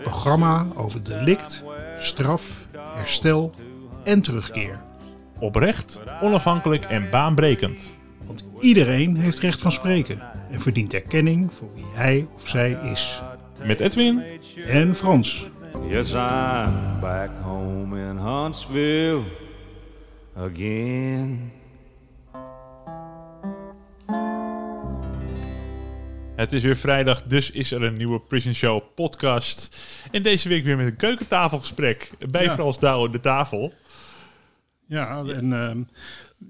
het programma over delict, straf, herstel en terugkeer. Oprecht, onafhankelijk en baanbrekend. Want iedereen heeft recht van spreken en verdient erkenning voor wie hij of zij is. Met Edwin En Frans. Yes, I'm back home in Huntsville again. Het is weer vrijdag, dus is er een nieuwe Prison Show podcast. En deze week weer met een keukentafelgesprek bij Ja. Frans Douwen de tafel. Ja, en ehm,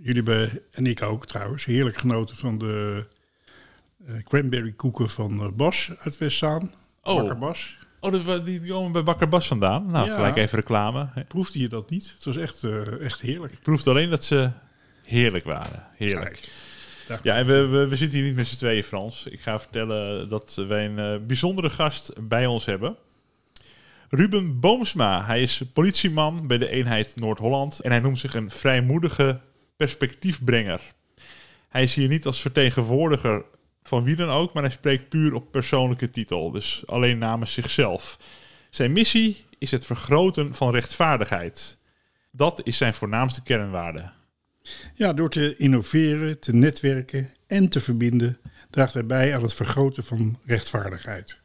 jullie hebben, en ik ook trouwens, heerlijk genoten van de eh, cranberry koeken van eh, Bas uit Westzaan. Oh. Bakker Bas. Oh, dat, die komen bij Bakker Bas vandaan. Nou, Ja. gelijk even reclame. Ik Proefde je dat niet? Het was echt, eh, echt heerlijk. proefde alleen dat ze heerlijk waren. Heerlijk. Kijk, Ja, en we, we, we zitten hier niet met z'n tweeën, Frans. Ik ga vertellen dat wij een eh, bijzondere gast bij ons hebben. Ruben Boomsma. Hij is politieman bij de eenheid Noord-Holland. En hij noemt zich een vrijmoedige perspectiefbrenger. Hij is hier niet als vertegenwoordiger van wie dan ook, maar hij spreekt puur op persoonlijke titel. Dus alleen namens zichzelf. Zijn missie is het vergroten van rechtvaardigheid. Dat is zijn voornaamste kernwaarde. Ja, door te innoveren, te netwerken en te verbinden, draagt hij bij aan het vergroten van rechtvaardigheid.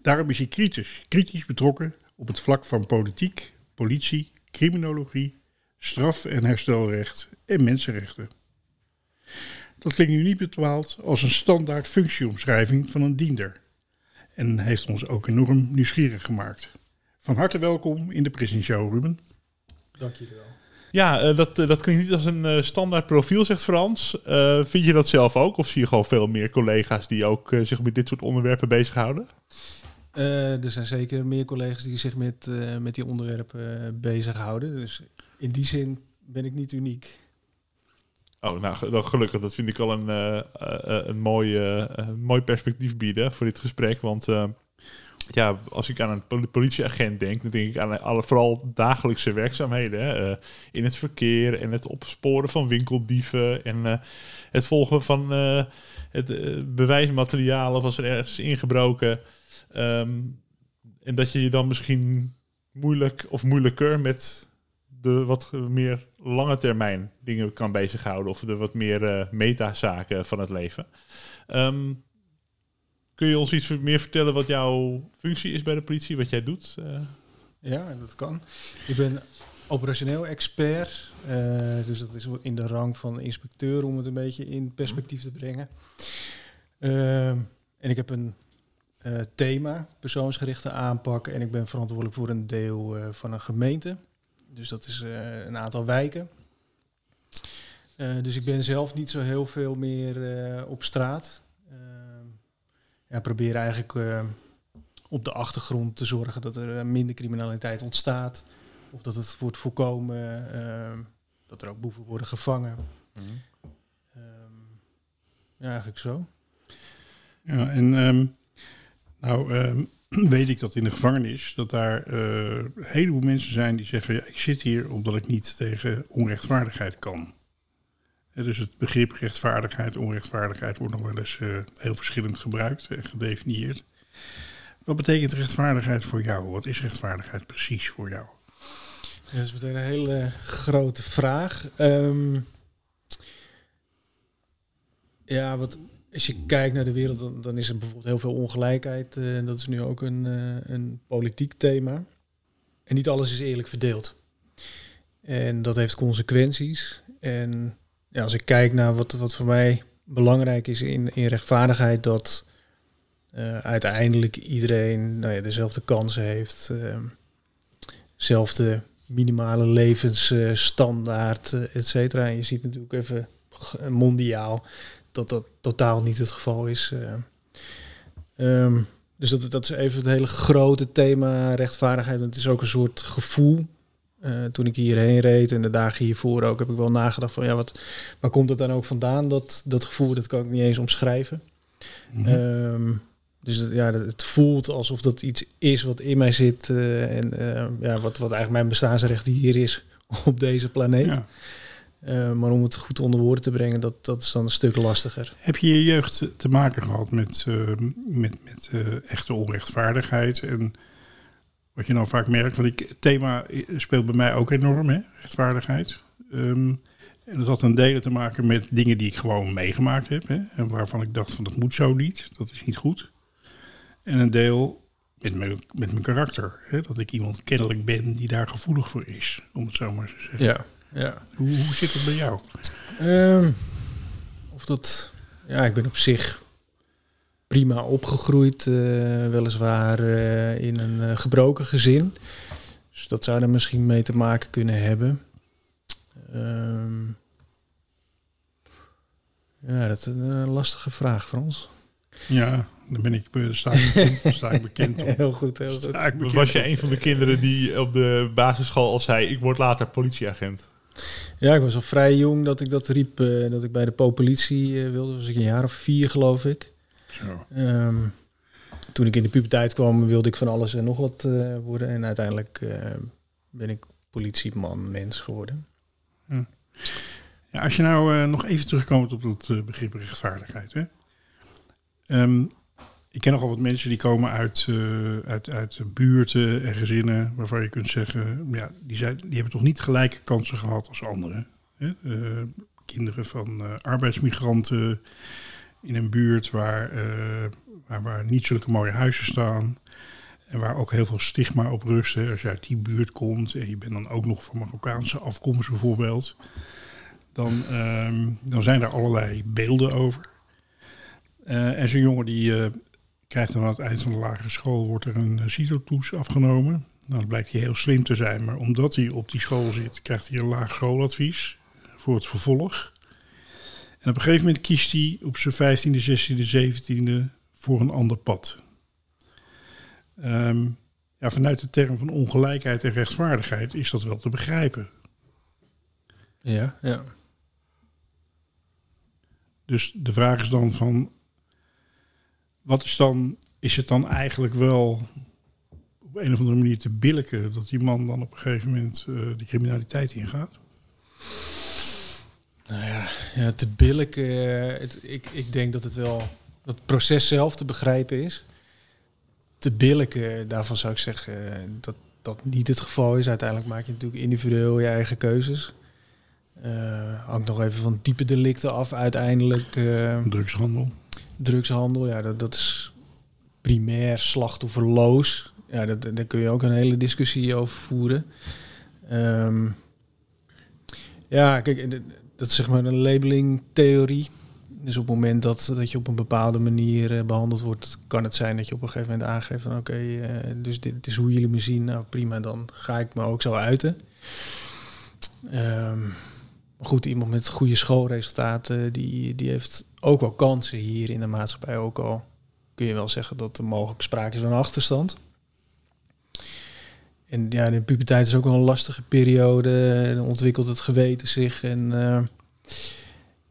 Daarom is hij kritisch, kritisch betrokken op het vlak van politiek, politie, criminologie, straf- en herstelrecht en mensenrechten. Dat klinkt nu niet bedwaald als een standaard functieomschrijving van een diender. En heeft ons ook enorm nieuwsgierig gemaakt. Van harte welkom in de Prison Show, Ruben. Dank wel. Ja, eh, dat, eh, dat klinkt niet als een eh, standaard profiel, zegt Frans. Vind je dat zelf ook? Of zie je gewoon veel meer collega's die ook zich met dit soort onderwerpen bezighouden? Eh, er zijn zeker meer collega's die zich met, met die onderwerpen eh, bezighouden. Dus in die zin ben ik niet uniek. Oh, nou, dan gelukkig. Dat vind ik al een, een mooi, mooi perspectief bieden voor dit gesprek. Want ja, als ik aan een pol- politieagent denk, dan denk ik aan alle, vooral dagelijkse werkzaamheden. Hè? Eh, in het verkeer en het opsporen van winkeldieven en eh, het volgen van eh, het bewijsmateriaal of als er ergens ingebroken. Ehm, en dat je je dan misschien moeilijk of moeilijker met de wat meer lange termijn dingen kan bezighouden. Of de wat meer metazaken van het leven. Ehm, kun je ons iets meer vertellen wat jouw functie is bij de politie? Wat jij doet? Eh, Ja, dat kan. Ik ben operationeel expert. eh, dus dat is in de rang van inspecteur om het een beetje in perspectief te brengen. Ehm, en ik heb een eh, thema, persoonsgerichte aanpak. En ik ben verantwoordelijk voor een deel eh, van een gemeente. Dus dat is eh, een aantal wijken. Eh, dus ik ben zelf niet zo heel veel meer eh, op straat. Ja, probeer eigenlijk eh, op de achtergrond te zorgen dat er eh, minder criminaliteit ontstaat. Of dat het wordt voorkomen ehm, dat er ook boeven worden gevangen. Ehm, ja, eigenlijk zo. Ja, en ehm, nou ehm, weet ik dat in de gevangenis dat daar eh, een heleboel mensen zijn die zeggen: ja, ik zit hier omdat ik niet tegen onrechtvaardigheid kan. Eh, dus het begrip rechtvaardigheid, onrechtvaardigheid wordt nog wel eens eh, heel verschillend gebruikt en gedefinieerd. Wat betekent rechtvaardigheid voor jou? Wat is rechtvaardigheid precies voor jou? Dat is meteen een hele grote vraag. Ehm, ja, wat, als je kijkt naar de wereld, dan, is er bijvoorbeeld heel veel ongelijkheid. eh, en dat is nu ook een, eh, een politiek thema. En niet alles is eerlijk verdeeld. En dat heeft consequenties. En ja, als ik kijk naar wat, wat voor mij belangrijk is in, in rechtvaardigheid, dat eh, uiteindelijk iedereen nou ja, dezelfde kansen heeft. ehm, zelfde minimale levensstandaard, eh, et cetera. En je ziet natuurlijk even mondiaal dat dat totaal niet het geval is. eh. Ehm, Dus dat, dat is even het hele grote thema rechtvaardigheid. Want het is ook een soort gevoel. Eh, toen ik hierheen reed en de dagen hiervoor ook, heb ik wel nagedacht van ja, wat, waar komt het dan ook vandaan? Dat, dat gevoel, dat kan ik niet eens omschrijven. Mhm. Ehm, dus ja, het voelt alsof dat iets is wat in mij zit. eh, en eh, ja, wat, wat eigenlijk mijn bestaansrecht hier is op deze planeet. ja. Eh, maar om het goed onder woorden te brengen, dat, dat is dan een stuk lastiger. Heb je je jeugd te maken gehad met, eh, met, met echte onrechtvaardigheid? En wat je nou vaak merkt, want ik, het thema speelt bij mij ook enorm, hè? rechtvaardigheid. Ehm, en dat had een delen te maken met dingen die ik gewoon meegemaakt heb. Hè? En waarvan ik dacht van dat moet zo niet, dat is niet goed. En een deel met mijn, met mijn karakter. Hè? Dat ik iemand kennelijk ben die daar gevoelig voor is, om het zo maar te zeggen. Ja, ja. Hoe, hoe zit het bij jou? Ehm, of dat, ja, ik ben op zich prima opgegroeid, eh, weliswaar eh, in een eh, gebroken gezin. Dus dat zou er misschien mee te maken kunnen hebben. Ehm, ja, dat is een lastige vraag, Frans. Ja, dan ben ik, sta ik, sta ik bekend op. Heel goed, heel goed. Bekend Was je een van de kinderen die op de basisschool al zei... ik word later politieagent? Ja, ik was al vrij jong dat ik dat riep, dat ik bij de politie eh, wilde. was ik een jaar of vier, geloof ik. Ehm, toen ik in de puberteit kwam, wilde ik van alles en nog wat eh, worden. En uiteindelijk eh, ben ik politieman, mens geworden. Ja, als je nou eh, nog even terugkomt op dat eh, begrip rechtvaardigheid. Hè? Ehm, ik ken nogal wat mensen die komen uit, uit, uit buurten en gezinnen waarvan je kunt zeggen, ja, die, zijn, die hebben toch niet gelijke kansen gehad als anderen. Hè? Kinderen van arbeidsmigranten in een buurt waar, eh, waar, waar niet zulke mooie huizen staan. En waar ook heel veel stigma op rust. Als je uit die buurt komt en je bent dan ook nog van Marokkaanse afkomst bijvoorbeeld dan, ehm, dan zijn er allerlei beelden over. Eh, en zo'n jongen die eh, krijgt dan aan het eind van de lagere school wordt er een CITO-toets afgenomen. Nou, dan blijkt hij heel slim te zijn, maar omdat hij op die school zit, krijgt hij een laag schooladvies voor het vervolg. En op een gegeven moment kiest hij op zijn 15e, 16e, 17e voor een ander pad. Ehm, ja, vanuit de term van ongelijkheid en rechtvaardigheid is dat wel te begrijpen. Ja, ja. Dus de vraag is dan van, wat is dan, is het dan eigenlijk wel op een of andere manier te billijken dat die man dan op een gegeven moment eh, de criminaliteit ingaat? Nou ja, ja te billijk. eh, het, ik, ik denk dat het wel dat het proces zelf te begrijpen is. Te billijk, eh, daarvan zou ik zeggen eh, dat dat niet het geval is. Uiteindelijk maak je natuurlijk individueel je eigen keuzes. Hangt nog even van type delicten af. Uiteindelijk Drugshandel. drugshandel, ja, dat, dat is primair slachtofferloos. Ja, dat, daar kun je ook een hele discussie over voeren. Ehm, ja, kijk, dat- is zeg maar een labelingtheorie. Dus op het moment dat, dat je op een bepaalde manier eh, behandeld wordt, kan het zijn dat je op een gegeven moment aangeeft van oké, eh, dus dit is hoe jullie me zien. Nou prima, dan ga ik me ook zo uiten. Maar goed, iemand met goede schoolresultaten, die, die heeft ook wel kansen hier in de maatschappij. Ook al kun je wel zeggen dat er mogelijk sprake is van achterstand. En ja, de puberteit is ook wel een lastige periode. Dan ontwikkelt het geweten zich en, eh,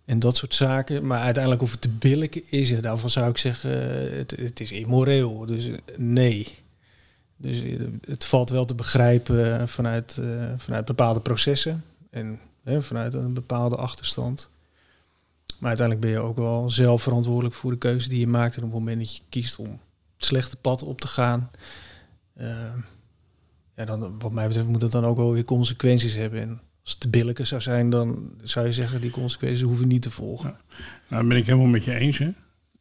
en dat soort zaken. Maar uiteindelijk of het te billijken is, daarvan zou ik zeggen, eh, het, het is immoreel. Dus eh, nee. Dus het valt wel te begrijpen vanuit, vanuit bepaalde processen. En hè, vanuit een bepaalde achterstand. Maar uiteindelijk ben je ook wel zelf verantwoordelijk voor de keuze die je maakt. En op het moment dat je kiest om het slechte pad op te gaan, ja, dan, wat mij betreft moet dat dan ook wel weer consequenties hebben. En als het te billijke zou zijn, dan zou je zeggen die consequenties hoeven niet te volgen. Nou, dat ben ik helemaal met je eens. Hè?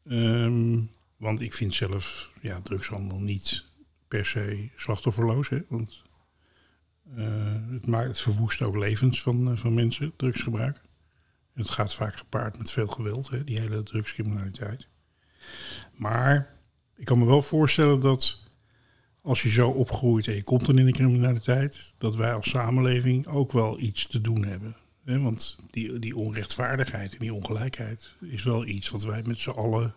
Ehm, want ik vind zelf ja, drugshandel niet per se slachtofferloos. Hè? Want eh, het, maakt, het verwoest ook levens van, eh, van mensen, drugsgebruik. Het gaat vaak gepaard met veel geweld, hè? die hele drugscriminaliteit. Maar ik kan me wel voorstellen dat als je zo opgroeit en je komt dan in de criminaliteit, dat wij als samenleving ook wel iets te doen hebben. Want die, die onrechtvaardigheid en die ongelijkheid is wel iets wat wij met z'n allen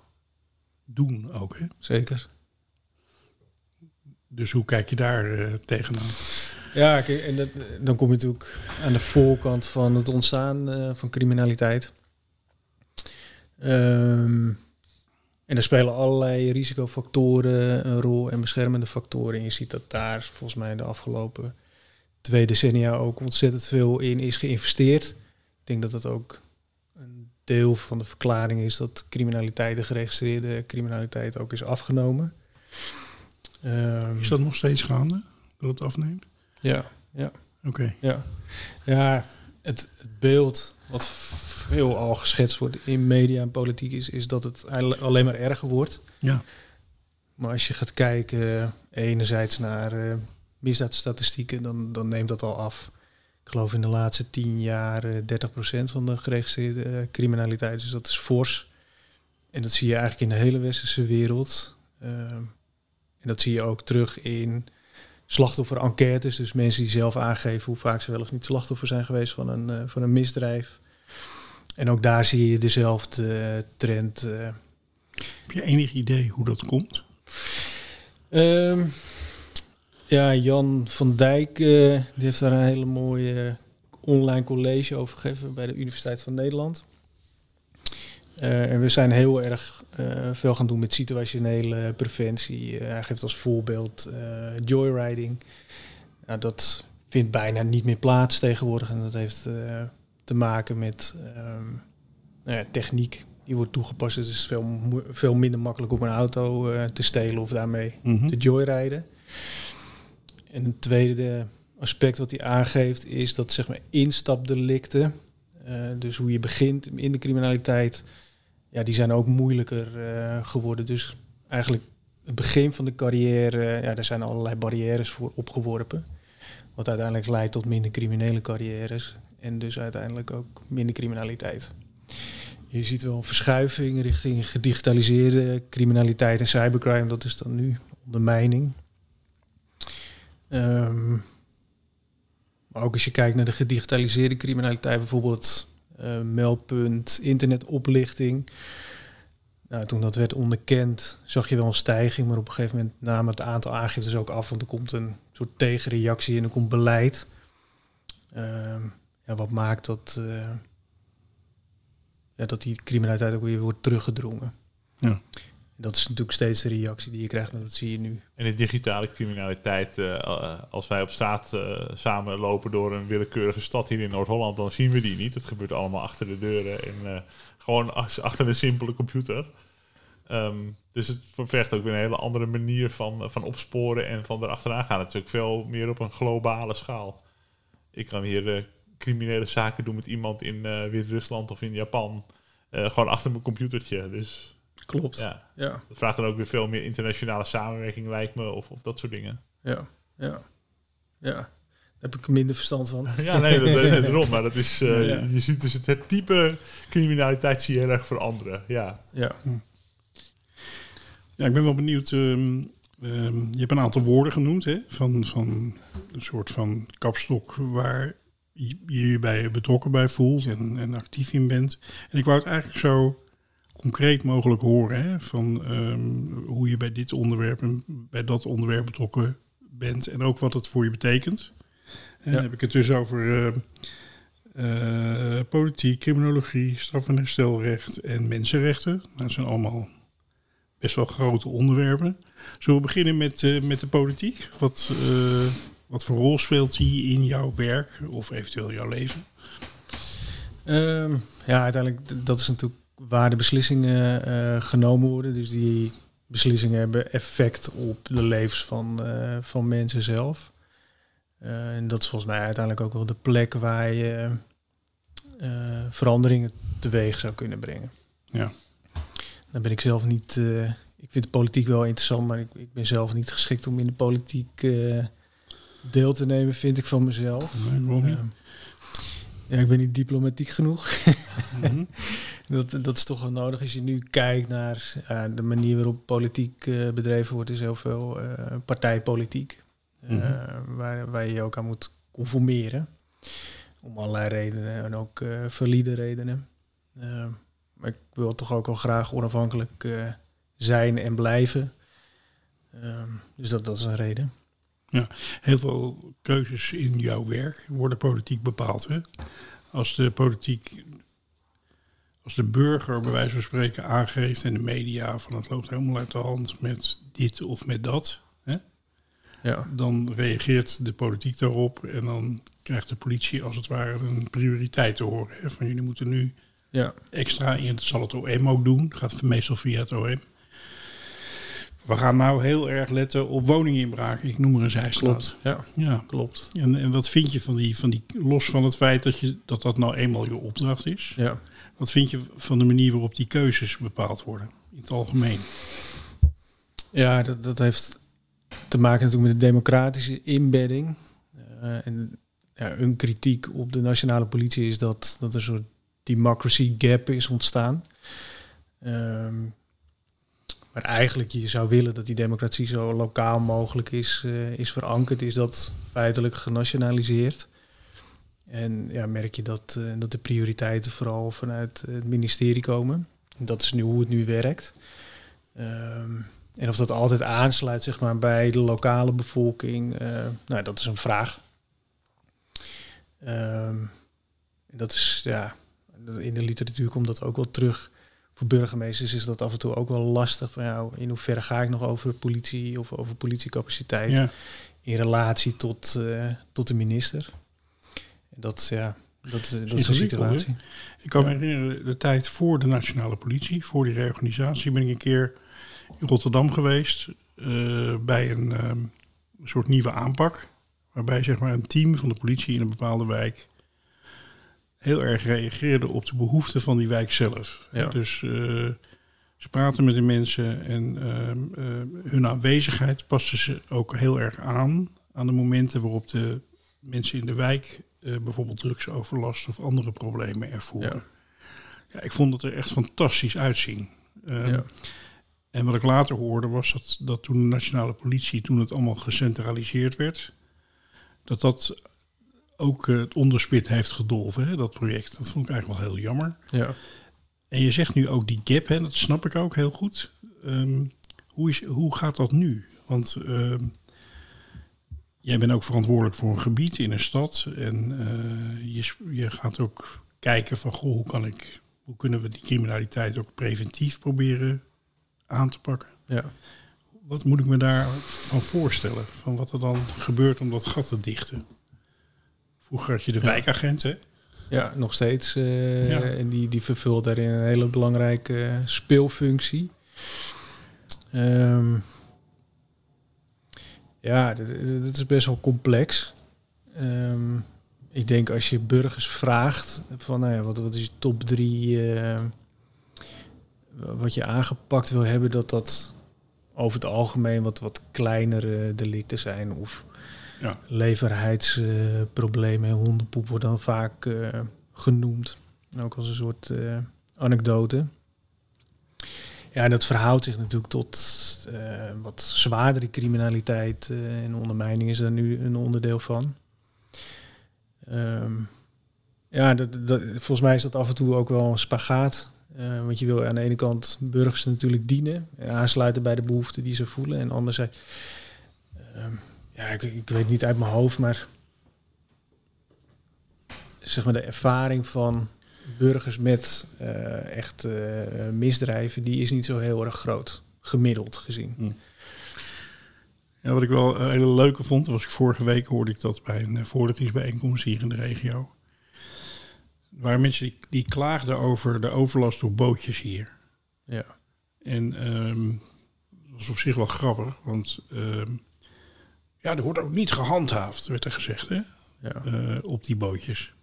doen ook. Hè? Zeker. Dus hoe kijk je daar eh, tegenaan? Ja, kijk, en dat, dan kom je natuurlijk aan de voorkant van het ontstaan eh, van criminaliteit. Ehm, en er spelen allerlei risicofactoren een rol en beschermende factoren. En je ziet dat daar volgens mij de afgelopen twee decennia ook ontzettend veel in is geïnvesteerd. Ik denk dat dat ook een deel van de verklaring is dat criminaliteit, de geregistreerde criminaliteit, ook is afgenomen. Ehm, Is dat nog steeds gaande? Dat het afneemt? Ja, ja. Oké. Ja, ja het, het beeld wat veel al geschetst wordt in media en politiek is, is dat het alleen maar erger wordt. Ja. Maar als je gaat kijken, eh, enerzijds naar eh, misdaadstatistieken, dan, dan neemt dat al af. Ik geloof in de laatste tien jaar eh, 30% van de geregistreerde eh, criminaliteit. Dus dat is fors. En dat zie je eigenlijk in de hele westerse wereld. En dat zie je ook terug in slachtoffer-enquêtes. Dus mensen die zelf aangeven hoe vaak ze wel of niet slachtoffer zijn geweest van een, eh, van een misdrijf. En ook daar zie je dezelfde eh, trend. eh. Heb je enig idee hoe dat komt? Ehm, ja, Jan van Dijk eh, die heeft daar een hele mooie online college over gegeven bij de Universiteit van Nederland. En we zijn heel erg veel gaan doen met situationele preventie. Hij geeft als voorbeeld joyriding. Nou, dat vindt bijna niet meer plaats tegenwoordig. En dat heeft te maken met ehm, nou ja, techniek die wordt toegepast. Het is veel, veel minder makkelijk om een auto eh, te stelen of daarmee Mhm. te joyrijden. En een tweede aspect wat hij aangeeft is dat zeg maar instapdelicten, eh, dus hoe je begint in de criminaliteit, ja, die zijn ook moeilijker eh, geworden. Dus eigenlijk het begin van de carrière, ja, daar zijn allerlei barrières voor opgeworpen. Wat uiteindelijk leidt tot minder criminele carrières en dus uiteindelijk ook minder criminaliteit. Je ziet wel een verschuiving richting gedigitaliseerde criminaliteit en cybercrime. Dat is dan nu ondermijning. Ehm, maar ook als je kijkt naar de gedigitaliseerde criminaliteit, bijvoorbeeld meldpunt, internetoplichting. Nou, toen dat werd onderkend, zag je wel een stijging, maar op een gegeven moment namen het aantal aangiftes ook af, want er komt een soort tegenreactie en er komt beleid. Ehm, ja, wat maakt dat, eh, ja, dat die criminaliteit ook weer wordt teruggedrongen. Ja. Dat is natuurlijk steeds de reactie die je krijgt, maar dat zie je nu. En de digitale criminaliteit, eh, als wij op straat eh, samen lopen door een willekeurige stad hier in Noord-Holland, dan zien we die niet. Het gebeurt allemaal achter de deuren en eh, gewoon ach- achter een simpele computer. Ehm, dus het vergt ook weer een hele andere manier van, van opsporen en van erachteraan gaan. Het is ook veel meer op een globale schaal. Ik kan hier eh, criminele zaken doen met iemand in eh, Wit-Rusland of in Japan. eh, gewoon achter mijn computertje. Dus Klopt. ja, ja. dat vraagt dan ook weer veel meer internationale samenwerking, lijkt me, of, of dat soort dingen. Ja, ja, ja. Daar heb ik minder verstand van. Ja, nee, dat, dat, daarom. Maar dat is, eh, Ja. je ziet dus het, het type criminaliteit zie je heel erg veranderen. Ja. Ja, Ja, ik ben wel benieuwd. ehm, ehm, je hebt een aantal woorden genoemd, hè? Van, van een soort van kapstok waar je je je bij betrokken bij voelt en, en actief in bent. En ik wou het eigenlijk zo concreet mogelijk horen, hè? Van ehm, hoe je bij dit onderwerp en bij dat onderwerp betrokken bent en ook wat het voor je betekent. En dan heb ik het dus over ehm, eh, politiek, criminologie, straf- en herstelrecht en mensenrechten. Dat zijn allemaal best wel grote onderwerpen. Zullen we beginnen met, eh, met de politiek? Wat, eh, wat voor rol speelt die in jouw werk of eventueel jouw leven? Ehm, ja uiteindelijk, dat is natuurlijk waar de beslissingen eh, genomen worden. Dus die beslissingen hebben effect op de levens van, eh, van mensen zelf. Eh, en dat is volgens mij uiteindelijk ook wel de plek waar je veranderingen teweeg zou kunnen brengen. Ja. Dan ben ik zelf niet. ik vind de politiek wel interessant, maar ik, ik ben zelf niet geschikt om in de politiek deel te nemen, vind ik van mezelf. Nee? Ehm, ja, ik ben niet diplomatiek genoeg. Mhm. dat, dat is toch wel nodig als je nu kijkt naar eh, de manier waarop politiek eh, bedreven wordt, is heel veel eh, partijpolitiek. Mhm. waar, waar je je ook aan moet conformeren. Om allerlei redenen en ook valide redenen. Ehm, maar ik wil toch ook wel graag onafhankelijk zijn en blijven. Ehm, dus dat, dat is een reden. Heel veel keuzes in jouw werk worden politiek bepaald. Hè? Als de politiek, als de burger bij wijze van spreken aangeeft en de media van het loopt helemaal uit de hand met dit of met dat, hè? Ja, dan reageert de politiek daarop en dan krijgt de politie als het ware een prioriteit te horen. Hè? Van jullie moeten nu ja, extra in, dat zal het OM ook doen, gaat meestal via het OM. We gaan nou heel erg letten op woninginbraken. Ik noem er een zijstraat. klopt. Ja, Ja, klopt. en, en wat vind je van die, van die, los van het feit dat, je, dat dat nou eenmaal je opdracht is, Ja. wat vind je van de manier waarop die keuzes bepaald worden in het algemeen? Ja, dat, dat heeft te maken natuurlijk met de democratische inbedding. Eh, en ja, een kritiek op de nationale politie is dat, dat er een soort democracy gap is ontstaan. Ehm, maar eigenlijk je zou willen dat die democratie zo lokaal mogelijk is, eh, is verankerd, is dat feitelijk genationaliseerd. En ja, merk je dat, eh, dat de prioriteiten vooral vanuit het ministerie komen. Dat is nu hoe het nu werkt. Ehm, en of dat altijd aansluit zeg maar, bij de lokale bevolking, eh, nou, dat is een vraag. Ehm, dat is, ja, in de literatuur komt dat ook wel terug. Voor burgemeesters is dat af en toe ook wel lastig. Van, ja, in hoeverre ga ik nog over politie of over politiecapaciteit Ja, in relatie tot, eh, tot de minister? Dat, ja, dat, dat is een situatie. ik kan me herinneren, de tijd voor de nationale politie, voor die reorganisatie, ben ik een keer in Rotterdam geweest eh, bij een ehm, soort nieuwe aanpak. Waarbij zeg maar, een team van de politie in een bepaalde wijk heel erg reageerde op de behoeften van die wijk zelf. Ja. Dus eh, ze praten met de mensen en ehm, eh, hun aanwezigheid pasten ze ook heel erg aan aan de momenten waarop de mensen in de wijk eh, bijvoorbeeld drugsoverlast of andere problemen ervoeren. Ja. Ja. ik vond het er echt fantastisch uitzien. Ehm, Ja. En wat ik later hoorde was dat, dat toen de nationale politie, toen het allemaal gecentraliseerd werd, dat dat ook eh, het onderspit heeft gedolven, hè, dat project. Dat vond ik eigenlijk wel heel jammer. Ja. En je zegt nu ook die gap, hè, dat snap ik ook heel goed. Ehm, hoe, is, hoe gaat dat nu? Want ehm, jij bent ook verantwoordelijk voor een gebied in een stad. En eh, je, je gaat ook kijken van, goh, hoe, kan ik, hoe kunnen we die criminaliteit ook preventief proberen aan te pakken? Ja. Wat moet ik me daarvan voorstellen? Van wat er dan gebeurt om dat gat te dichten? Vroeger had je de wijkagent, hè? Ja, nog steeds. eh, Ja. En die, die vervult daarin een hele belangrijke speelfunctie. Ehm, ja, dat is best wel complex. Ehm, ik denk als je burgers vraagt van nou ja, wat, wat is je top drie eh, wat je aangepakt wil hebben, dat dat over het algemeen wat, wat kleinere delicten zijn of Ja. leverheidsproblemen. hondenpoep wordt dan vaak eh, genoemd. Ook als een soort eh, anekdote. Ja, en dat verhoudt zich natuurlijk tot eh, wat zwaardere criminaliteit. eh, en ondermijning is daar nu een onderdeel van. Ehm, ja, dat, dat, volgens mij is dat af en toe ook wel een spagaat. Eh, want je wil aan de ene kant burgers natuurlijk dienen. En aansluiten bij de behoeften die ze voelen. En anderzijds... ja, ik, ik weet niet uit mijn hoofd, maar... Zeg maar de ervaring van burgers met eh, echt eh, misdrijven... die is niet zo heel erg groot. Gemiddeld gezien. Ja, wat ik wel een hele leuke vond, was ik vorige week hoorde ik dat bij een eh, voorlichtingsbijeenkomst hier in de regio. Waren mensen die, die klaagden over de overlast door bootjes hier. Ja. En ehm, dat was op zich wel grappig, want ehm, ja, er wordt ook niet gehandhaafd, werd er gezegd, hè, Ja. eh, op die bootjes.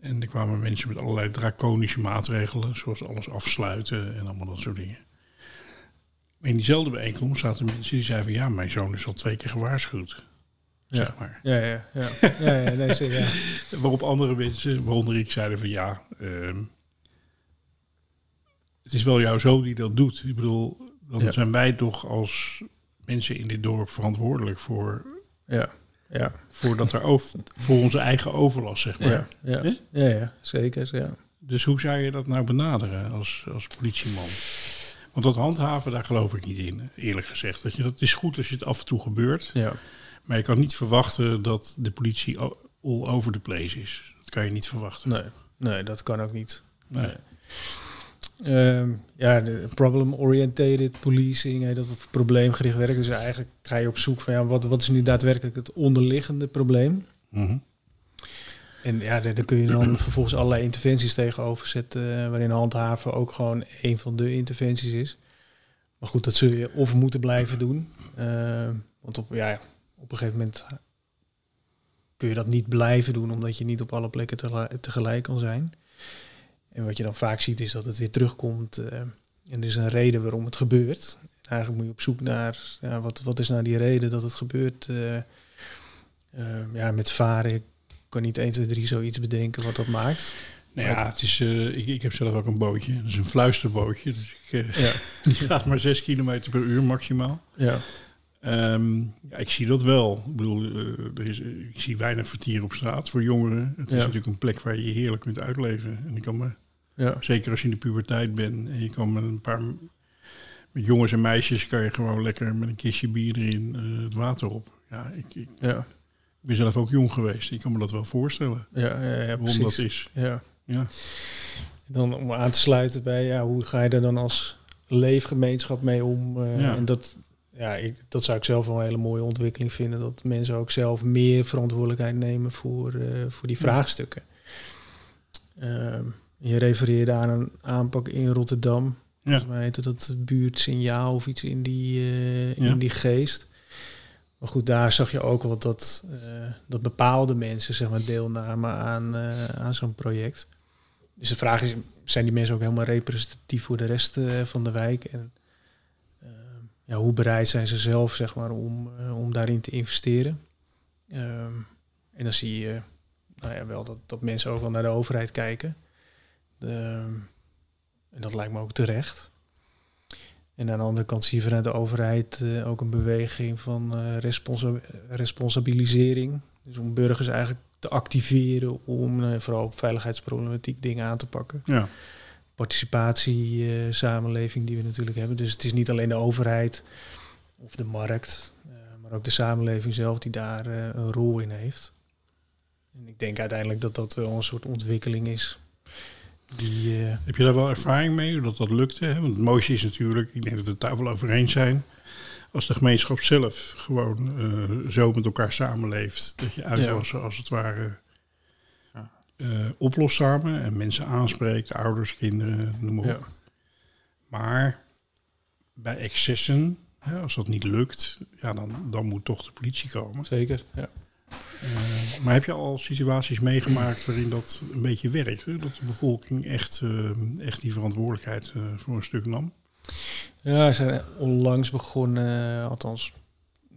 En er kwamen mensen met allerlei draconische maatregelen, zoals alles afsluiten en allemaal dat soort dingen. Maar in diezelfde bijeenkomst zaten mensen die zeiden van ja, mijn zoon is al twee keer gewaarschuwd. Zeg maar. Ja, ja, ja. ja, ja, nee, ja. Waarop andere mensen, waaronder ik, zeiden van ja, ehm, het is wel jouw zoon die dat doet. Ik bedoel, dan Ja. zijn wij toch als mensen in dit dorp verantwoordelijk voor, ja. Ja, voor, dat er over, voor onze eigen overlast, zeg maar. ja, ja, ja, ja, zeker. Ja. Dus hoe zou je dat nou benaderen als, als politieman? Want dat handhaven, daar geloof ik niet in, eerlijk gezegd. Dat, je, dat is goed als je het af en toe gebeurt. Ja. Maar je kan niet verwachten dat de politie all over the place is. Dat kan je niet verwachten. Nee, nee dat kan ook niet. Nee. Nee. Ehm, ja, problem-oriented policing, hè, dat probleemgericht werk. Dus eigenlijk ga je op zoek van ja, wat, wat is nu daadwerkelijk het onderliggende probleem? Mhm. En ja, daar, daar kun je dan vervolgens allerlei interventies tegenover zetten, eh, waarin handhaven ook gewoon een van de interventies is. Maar goed, dat zul je of moeten blijven doen. Ehm, want op, ja, op een gegeven moment kun je dat niet blijven doen, omdat je niet op alle plekken tegelijk kan zijn. En wat je dan vaak ziet is dat het weer terugkomt. eh, en er is een reden waarom het gebeurt. Eigenlijk moet je op zoek naar ja, wat, wat is nou die reden dat het gebeurt. eh, eh, ja, met varen ik kan niet 1, 2, 3 zoiets bedenken wat dat maakt. Nou ja, het is, ik, ik heb zelf ook een bootje. Dat is een fluisterbootje. Dus ik, eh, Ja, die gaat maar 6 kilometer per uur maximaal. ja, Ehm, ja, ik zie dat wel. Ik bedoel, er is, ik zie weinig vertier op straat voor jongeren. Het is natuurlijk een plek waar je je heerlijk kunt uitleven. En ik kan me, ja, zeker als je in de puberteit bent en je kan met een paar met jongens en meisjes kan je gewoon lekker met een kistje bier erin eh, het water op. Ja, ik, ik ja, ben zelf ook jong geweest. Ik kan me dat wel voorstellen. ja, ja, ja waarom dat is. Ja. Ja. Dan om aan te sluiten bij ja, hoe ga je er dan als leefgemeenschap mee om? eh, Ja. En dat, ja, ik, dat zou ik zelf wel een hele mooie ontwikkeling vinden. Dat mensen ook zelf meer verantwoordelijkheid nemen voor, eh, voor die vraagstukken. Ehm, je refereerde aan een aanpak in Rotterdam. Volgens mij heette dat buurtsignaal of iets in die, eh, in die geest. Maar goed, daar zag je ook wel dat, eh, dat bepaalde mensen zeg maar, deelnamen aan, eh, aan zo'n project. Dus de vraag is, zijn die mensen ook helemaal representatief voor de rest van de wijk? En eh, ja, hoe bereid zijn ze zelf zeg maar, om, om daarin te investeren? Ehm, en dan zie je nou ja, wel dat, dat mensen ook wel naar de overheid kijken. Ehm, en dat lijkt me ook terecht. En aan de andere kant zie je vanuit de overheid eh, ook een beweging van eh, responsa- responsabilisering. Dus om burgers eigenlijk te activeren om eh, vooral op veiligheidsproblematiek dingen aan te pakken. Ja. Participatie, eh, samenleving die we natuurlijk hebben. Dus het is niet alleen de overheid of de markt, maar ook de samenleving zelf die daar een rol in heeft. En ik denk uiteindelijk dat dat wel een soort ontwikkeling is. Die, eh, Heb je daar wel ervaring mee, dat dat lukte? Hè? Want het mooiste is natuurlijk, ik denk dat we het daar wel over eens zijn... als de gemeenschap zelf gewoon eh, zo met elkaar samenleeft... dat je uitwassen als het ware eh, oplost samen... en mensen aanspreekt, ouders, kinderen, noem maar op. ja. Maar bij excessen, hè, als dat niet lukt... Ja, dan, dan moet toch de politie komen. Zeker, ja. Eh, maar heb je al situaties meegemaakt waarin dat een beetje werkt? Hè? Dat de bevolking echt, eh, echt die verantwoordelijkheid eh, voor een stuk nam? Ja, we zijn onlangs begonnen, althans,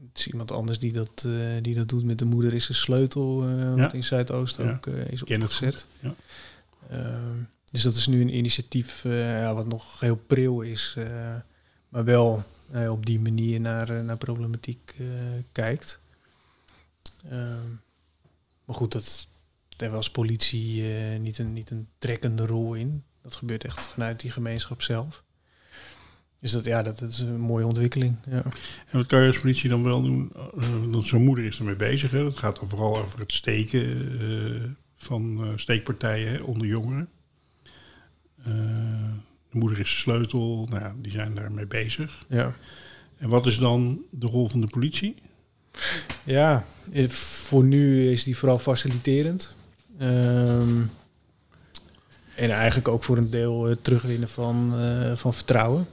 het is iemand anders die dat, die dat doet met de moeder is de sleutel, Ja. wat in Zuidoost Ja. ook is ken opgezet. ja. Ehm, dus dat is nu een initiatief wat nog heel pril is, maar wel op die manier naar, naar problematiek kijkt. Ehm, maar goed, dat, daar als politie eh, niet, een, niet een trekkende rol in. Dat gebeurt echt vanuit die gemeenschap zelf. Dus dat, ja, dat, dat is een mooie ontwikkeling. Ja. En wat kan je als politie dan wel doen? Uh, dat zo'n moeder is ermee bezig. Hè? Dat gaat dan vooral over het steken uh, van uh, steekpartijen onder jongeren. Uh, de moeder is de sleutel. Nou die zijn daarmee bezig. Ja. En wat is dan de rol van de politie? Ja, eh, voor nu is die vooral faciliterend. Um, en eigenlijk ook voor een deel het terugwinnen van, uh, van vertrouwen.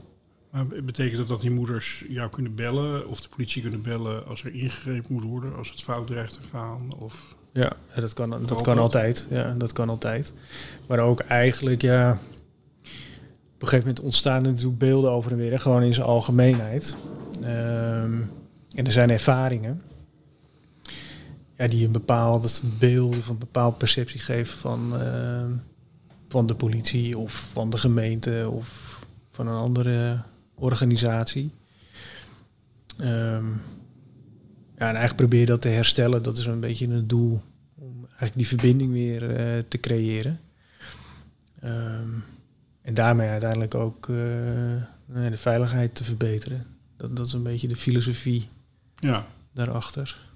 Maar betekent dat dat die moeders jou kunnen bellen of de politie kunnen bellen als er ingegrepen moet worden, als het fout dreigt te gaan? Of ja, dat kan, dat altijd. kan altijd. Ja, dat kan altijd. Maar ook eigenlijk, ja, op een gegeven moment ontstaan er natuurlijk beelden over en weer, gewoon in zijn algemeenheid. Um, en er zijn ervaringen ja, die een bepaald beeld of een bepaalde perceptie geven van, uh, van de politie of van de gemeente of van een andere organisatie. Um, ja, en eigenlijk probeer je dat te herstellen. Dat is een beetje het doel om eigenlijk die verbinding weer uh, te creëren. Um, en daarmee uiteindelijk ook eh, de veiligheid te verbeteren. Dat, dat is een beetje de filosofie Ja. daarachter.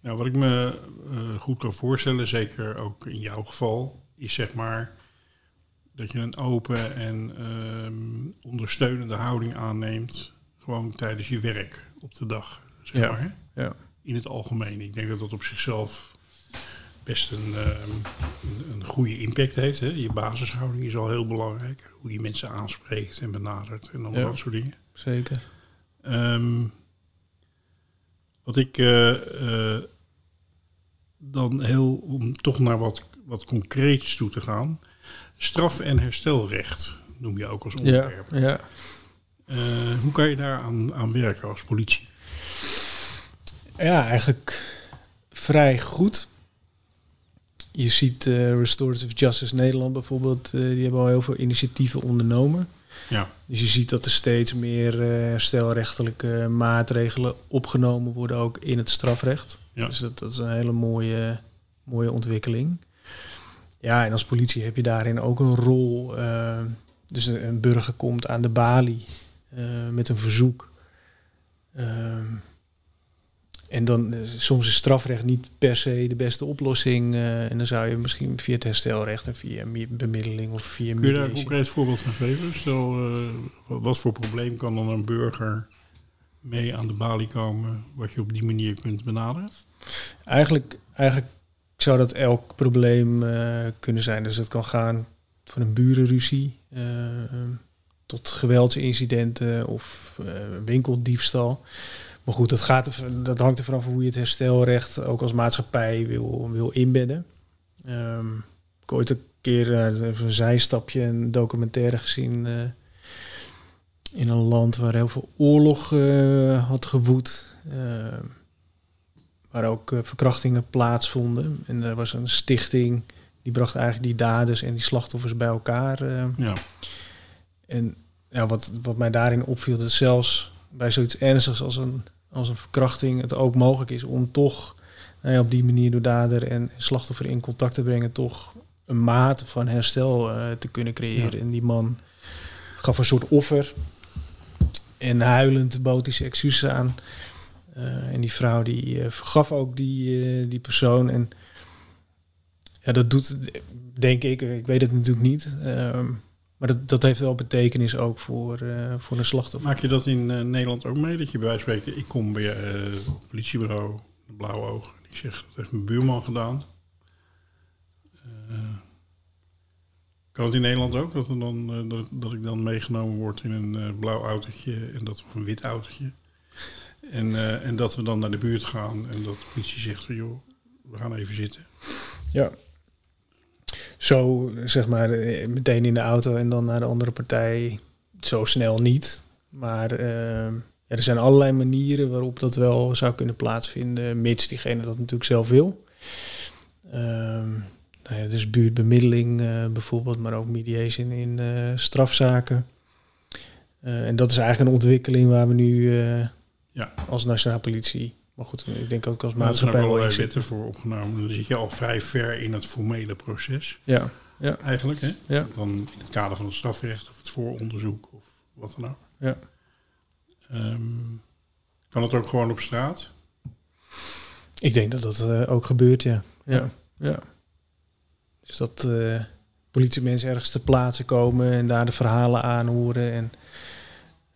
Ja, wat ik me eh, goed kan voorstellen, zeker ook in jouw geval, is zeg maar dat je een open en ehm, ondersteunende houding aanneemt, gewoon tijdens je werk op de dag, zeg Ja, maar. Hè? ja. In het algemeen. Ik denk dat dat op zichzelf best een, ehm, een, een goede impact heeft. Hè? Je basishouding is al heel belangrijk. Hoe je mensen aanspreekt en benadert en allemaal Ja. dat soort dingen. Zeker. Ehm, wat ik eh, eh, dan heel, om toch naar wat, wat concreets toe te gaan. Straf- en herstelrecht noem je ook als Ja, onderwerp. ja. Eh, hoe kan je daar aan, aan werken als politie? ja, eigenlijk vrij goed. Je ziet eh, Restorative Justice Nederland bijvoorbeeld, eh, die hebben al heel veel initiatieven ondernomen. Ja, Dus je ziet dat er steeds meer eh, herstelrechtelijke maatregelen opgenomen worden, ook in het strafrecht. Ja. Dus dat, dat is een hele mooie, mooie ontwikkeling. Ja, en als politie heb je daarin ook een rol. eh, dus een, een burger komt aan de balie eh, met een verzoek. Ehm, en dan eh, soms is strafrecht niet per se de beste oplossing. eh, en dan zou je misschien via het herstelrecht en via mi- bemiddeling of via kun je daar een concreet voorbeeld van geven? Stel, eh, wat- voor probleem kan dan een burger mee aan de balie komen, wat je op die manier kunt benaderen? Eigenlijk, eigenlijk zou dat elk probleem kunnen zijn. Dus het kan gaan van een burenruzie tot geweldsincidenten of winkeldiefstal. Maar goed, dat, gaat dat hangt er vanaf hoe je het herstelrecht ook als maatschappij wil, wil inbedden. Ehm, ik ooit een keer eh, even een zijstapje, een documentaire gezien eh, in een land waar heel veel oorlog eh, had gewoed. Ehm, waar ook verkrachtingen plaatsvonden. En er was een stichting die bracht eigenlijk die daders en die slachtoffers bij elkaar. Ja, en ja, wat, wat mij daarin opviel, dat zelfs bij zoiets ernstigs als een, als een verkrachting het ook mogelijk is om toch nou ja, op die manier door dader en slachtoffer in contact te brengen, toch een mate van herstel eh, te kunnen creëren. Ja. En die man gaf een soort offer en huilend bood hij zijn excuses aan. Eh, en die vrouw die eh, vergaf ook die, die persoon. En ja, dat doet, denk ik, ik weet het natuurlijk niet. ehm, maar dat, dat heeft wel betekenis ook voor, eh, voor een slachtoffer. Maak je dat in eh, Nederland ook mee? Dat je bij wijze van spreken, ik kom bij eh, het politiebureau, de Blauwe Oog. En ik zeg, dat heeft mijn buurman gedaan. Eh, kan het in Nederland ook? Dat, er dan, eh, dat, dat ik dan meegenomen word in een eh, blauw autootje en dat of een wit autootje. En, eh, en dat we dan naar de buurt gaan en dat de politie zegt van joh, we gaan even zitten. Ja. Zo, zeg maar, eh, meteen in de auto en dan naar de andere partij. Zo snel niet. Maar eh, ja, er zijn allerlei manieren waarop dat wel zou kunnen plaatsvinden, mits diegene dat natuurlijk zelf wil. Ehm nou ja, dus buurtbemiddeling eh, bijvoorbeeld, maar ook mediation in eh, strafzaken. En dat is eigenlijk een ontwikkeling waar we nu Ja. als nationale politie, maar goed, ik denk ook als Maar er zijn maatschappij allerlei zitten. wetten voor opgenomen. Dan zit je al vrij ver in het formele proces. Ja, ja, Eigenlijk, hè? ja. Dan in het kader van het strafrecht of het vooronderzoek of wat dan ook. Ja. Ehm, kan het ook gewoon op straat? Ik denk dat dat eh, ook gebeurt, ja. ja. ja. Dus dat eh politiemensen ergens ter plaatse komen en daar de verhalen aanhoren. En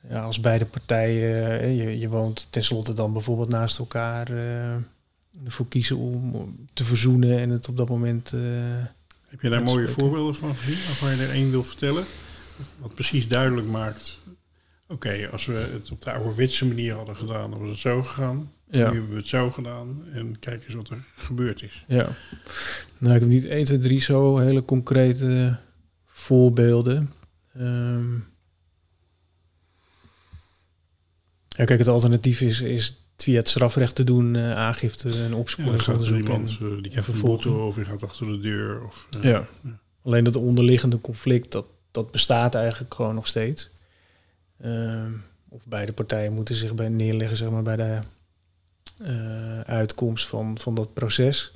ja, als beide partijen, eh, je, je woont tenslotte dan bijvoorbeeld naast elkaar, eh, ervoor kiezen om te verzoenen en het op dat moment... eh, Heb je daar mooie voorbeelden van gezien? Waarvan je er één wil vertellen? Wat precies duidelijk maakt. Oké, als we het op de ouderwetse manier hadden gedaan, dan was het zo gegaan. ja. Nu hebben we het zo gedaan. En kijk eens wat er gebeurd is. Ja. Nou, ik heb niet 1, 2, 3 zo hele concrete voorbeelden. Ehm ja, kijk, het alternatief is, is via het strafrecht te doen, eh, aangifte en Ja, er opsporingsonderzoek. iemand en- eh, die en krijgt een vervolging. boete of je gaat achter de deur. Of, eh, Ja. Alleen dat onderliggende conflict, dat, dat bestaat eigenlijk gewoon nog steeds. Ehm, of beide partijen moeten zich bij neerleggen zeg maar, bij de uitkomst van, van dat proces.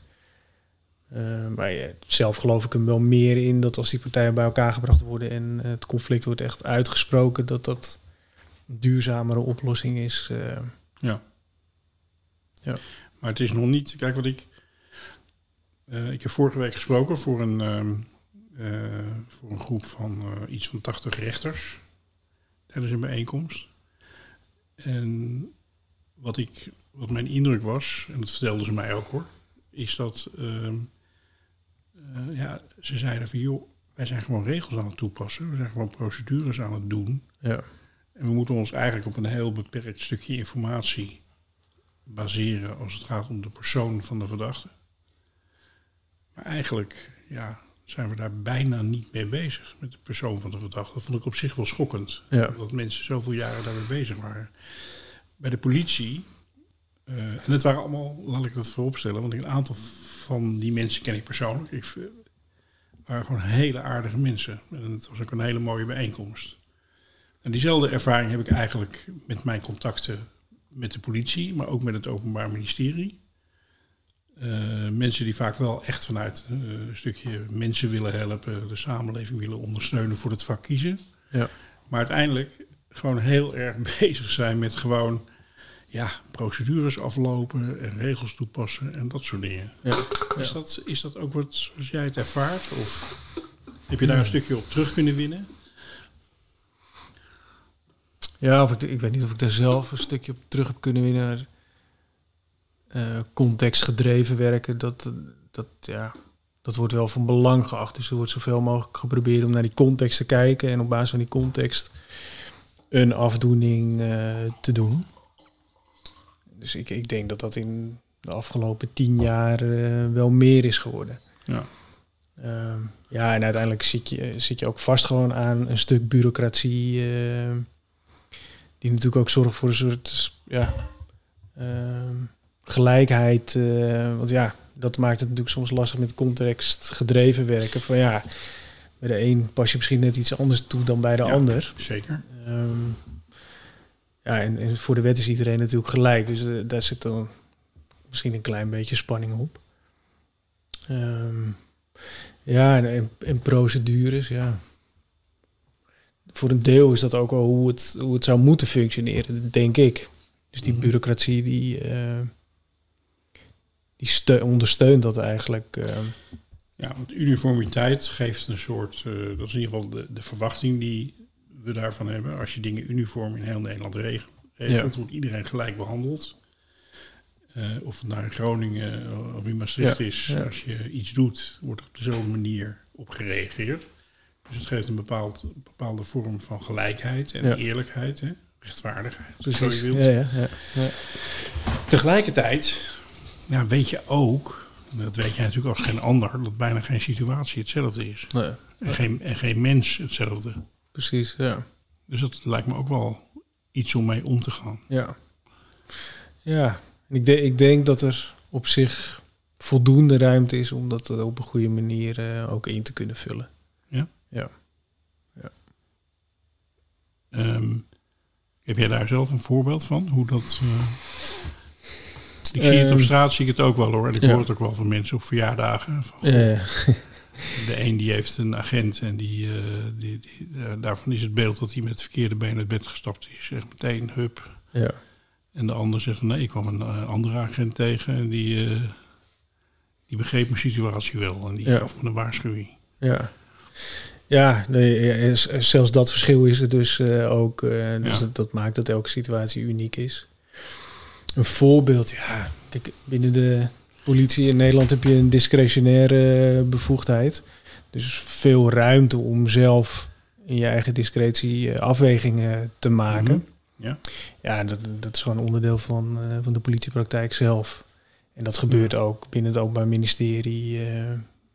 Eh, maar ja, zelf geloof ik hem wel meer in dat als die partijen bij elkaar gebracht worden en het conflict wordt echt uitgesproken, dat dat duurzamere oplossing is. eh. Maar het is nog niet. Kijk wat ik. eh, ik heb vorige week gesproken voor een, ehm, eh, voor een groep van iets van 80 rechters tijdens een bijeenkomst. En wat, ik, wat mijn indruk was, en dat vertelden ze mij ook hoor, is dat ehm, eh, ja, ze zeiden van joh, wij zijn gewoon regels aan het toepassen, we zijn gewoon procedures aan het doen. ja. En we moeten ons eigenlijk op een heel beperkt stukje informatie baseren als het gaat om de persoon van de verdachte. Maar eigenlijk ja, zijn we daar bijna niet mee bezig met de persoon van de verdachte. Dat vond ik op zich wel schokkend. Ja. Dat mensen zoveel jaren daarmee bezig waren. Bij de politie, eh, en het waren allemaal, laat ik dat vooropstellen, want een aantal van die mensen ken ik persoonlijk. Ik, waren gewoon hele aardige mensen. En het was ook een hele mooie bijeenkomst. En diezelfde ervaring heb ik eigenlijk met mijn contacten met de politie, maar ook met het Openbaar Ministerie. Eh, mensen die vaak wel echt vanuit eh, een stukje mensen willen helpen, de samenleving willen ondersteunen voor het vak kiezen. Ja. Maar uiteindelijk gewoon heel erg bezig zijn met gewoon ja, procedures aflopen en regels toepassen en dat soort dingen. Ja. Is, dat, is dat ook wat zoals jij het ervaart? Of heb je daar een stukje op terug kunnen winnen? Ja, of ik, ik weet niet of ik daar zelf een stukje op terug heb kunnen winnen. Eh, contextgedreven werken, dat, dat, ja, dat wordt wel van belang geacht. Dus er wordt zoveel mogelijk geprobeerd om naar die context te kijken en op basis van die context een afdoening eh, te doen. Dus ik, ik denk dat dat in de afgelopen tien jaar eh, wel meer is geworden. Ja. Ehm, ja, en uiteindelijk zit je, zit je ook vast gewoon aan een stuk bureaucratie. Die natuurlijk ook zorgt voor een soort ja, ehm, gelijkheid. eh, want ja, dat maakt het natuurlijk soms lastig met context gedreven werken. Van ja, bij de een pas je misschien net iets anders toe dan bij de Ja. ander. Zeker. Ehm, ja, en, en voor de wet is iedereen natuurlijk gelijk. Dus eh, daar zit dan misschien een klein beetje spanning op. Ehm, ja, en, en, en procedures, ja. Voor een deel is dat ook wel hoe het, hoe het zou moeten functioneren, denk ik. Dus die Mhm. bureaucratie die, eh, die steu- ondersteunt dat eigenlijk. ehm. Ja, want uniformiteit geeft een soort, eh, dat is in ieder geval de, de verwachting die we daarvan hebben. Als je dingen uniform in heel Nederland regelt, regelt wordt iedereen gelijk behandeld. Eh, of het nou in Groningen of in Maastricht Ja, is, ja. als je iets doet, wordt er op dezelfde manier op gereageerd. Dus het geeft een bepaald, bepaalde vorm van gelijkheid en Ja. eerlijkheid, hè? rechtvaardigheid. zo je Precies. wilt. Ja, ja, ja, ja. Tegelijkertijd ja, weet je ook, dat weet jij natuurlijk als geen ander, dat bijna geen situatie hetzelfde is. Nee, En geen, en geen mens hetzelfde. precies, ja. Dus dat lijkt me ook wel iets om mee om te gaan. Ja. Ja, ik, de, ik denk dat er op zich voldoende ruimte is om dat op een goede manier eh, ook in te kunnen vullen. Ehm, heb jij daar zelf een voorbeeld van? Hoe dat. eh, Ik zie het op Ehm, straat, zie ik het ook wel hoor. En ik ja. hoor het ook wel van mensen op verjaardagen. Van, Eh, De een die heeft een agent en die, eh, die, die, daarvan is het beeld dat hij met het verkeerde been uit bed gestapt is. Zegt meteen hup. ja. En de ander zegt van nee, ik kwam een andere agent tegen en die, die begreep mijn situatie wel. En die Ja. gaf me een waarschuwing. Ja. Ja, nee, zelfs dat verschil is er dus eh, ook. eh, dus Ja. dat, dat maakt dat elke situatie uniek is. Een voorbeeld, ja. Kijk, binnen de politie in Nederland heb je een discretionaire bevoegdheid. Dus veel ruimte om zelf in je eigen discretie eh, afwegingen te maken. Mhm. Ja. Ja, dat, dat is gewoon onderdeel van, van de politiepraktijk zelf. En dat gebeurt ook binnen het Openbaar Ministerie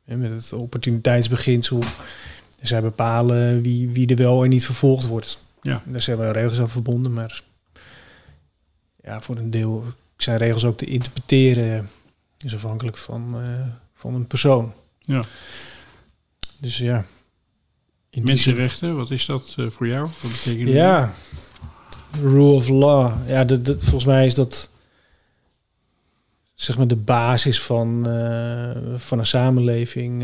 met het opportuniteitsbeginsel. Zij bepalen wie, wie er wel en niet vervolgd wordt. Ja. Daar zijn wel regels aan verbonden, maar ja, voor een deel zijn regels ook te interpreteren. Is afhankelijk van, eh, van een persoon. Ja. Dus ja. Mensenrechten, wat is dat eh, voor jou? Wat betekent dat? Ja, rule of law. Ja, dat, dat, volgens mij is dat zeg maar de basis van, eh, van een samenleving.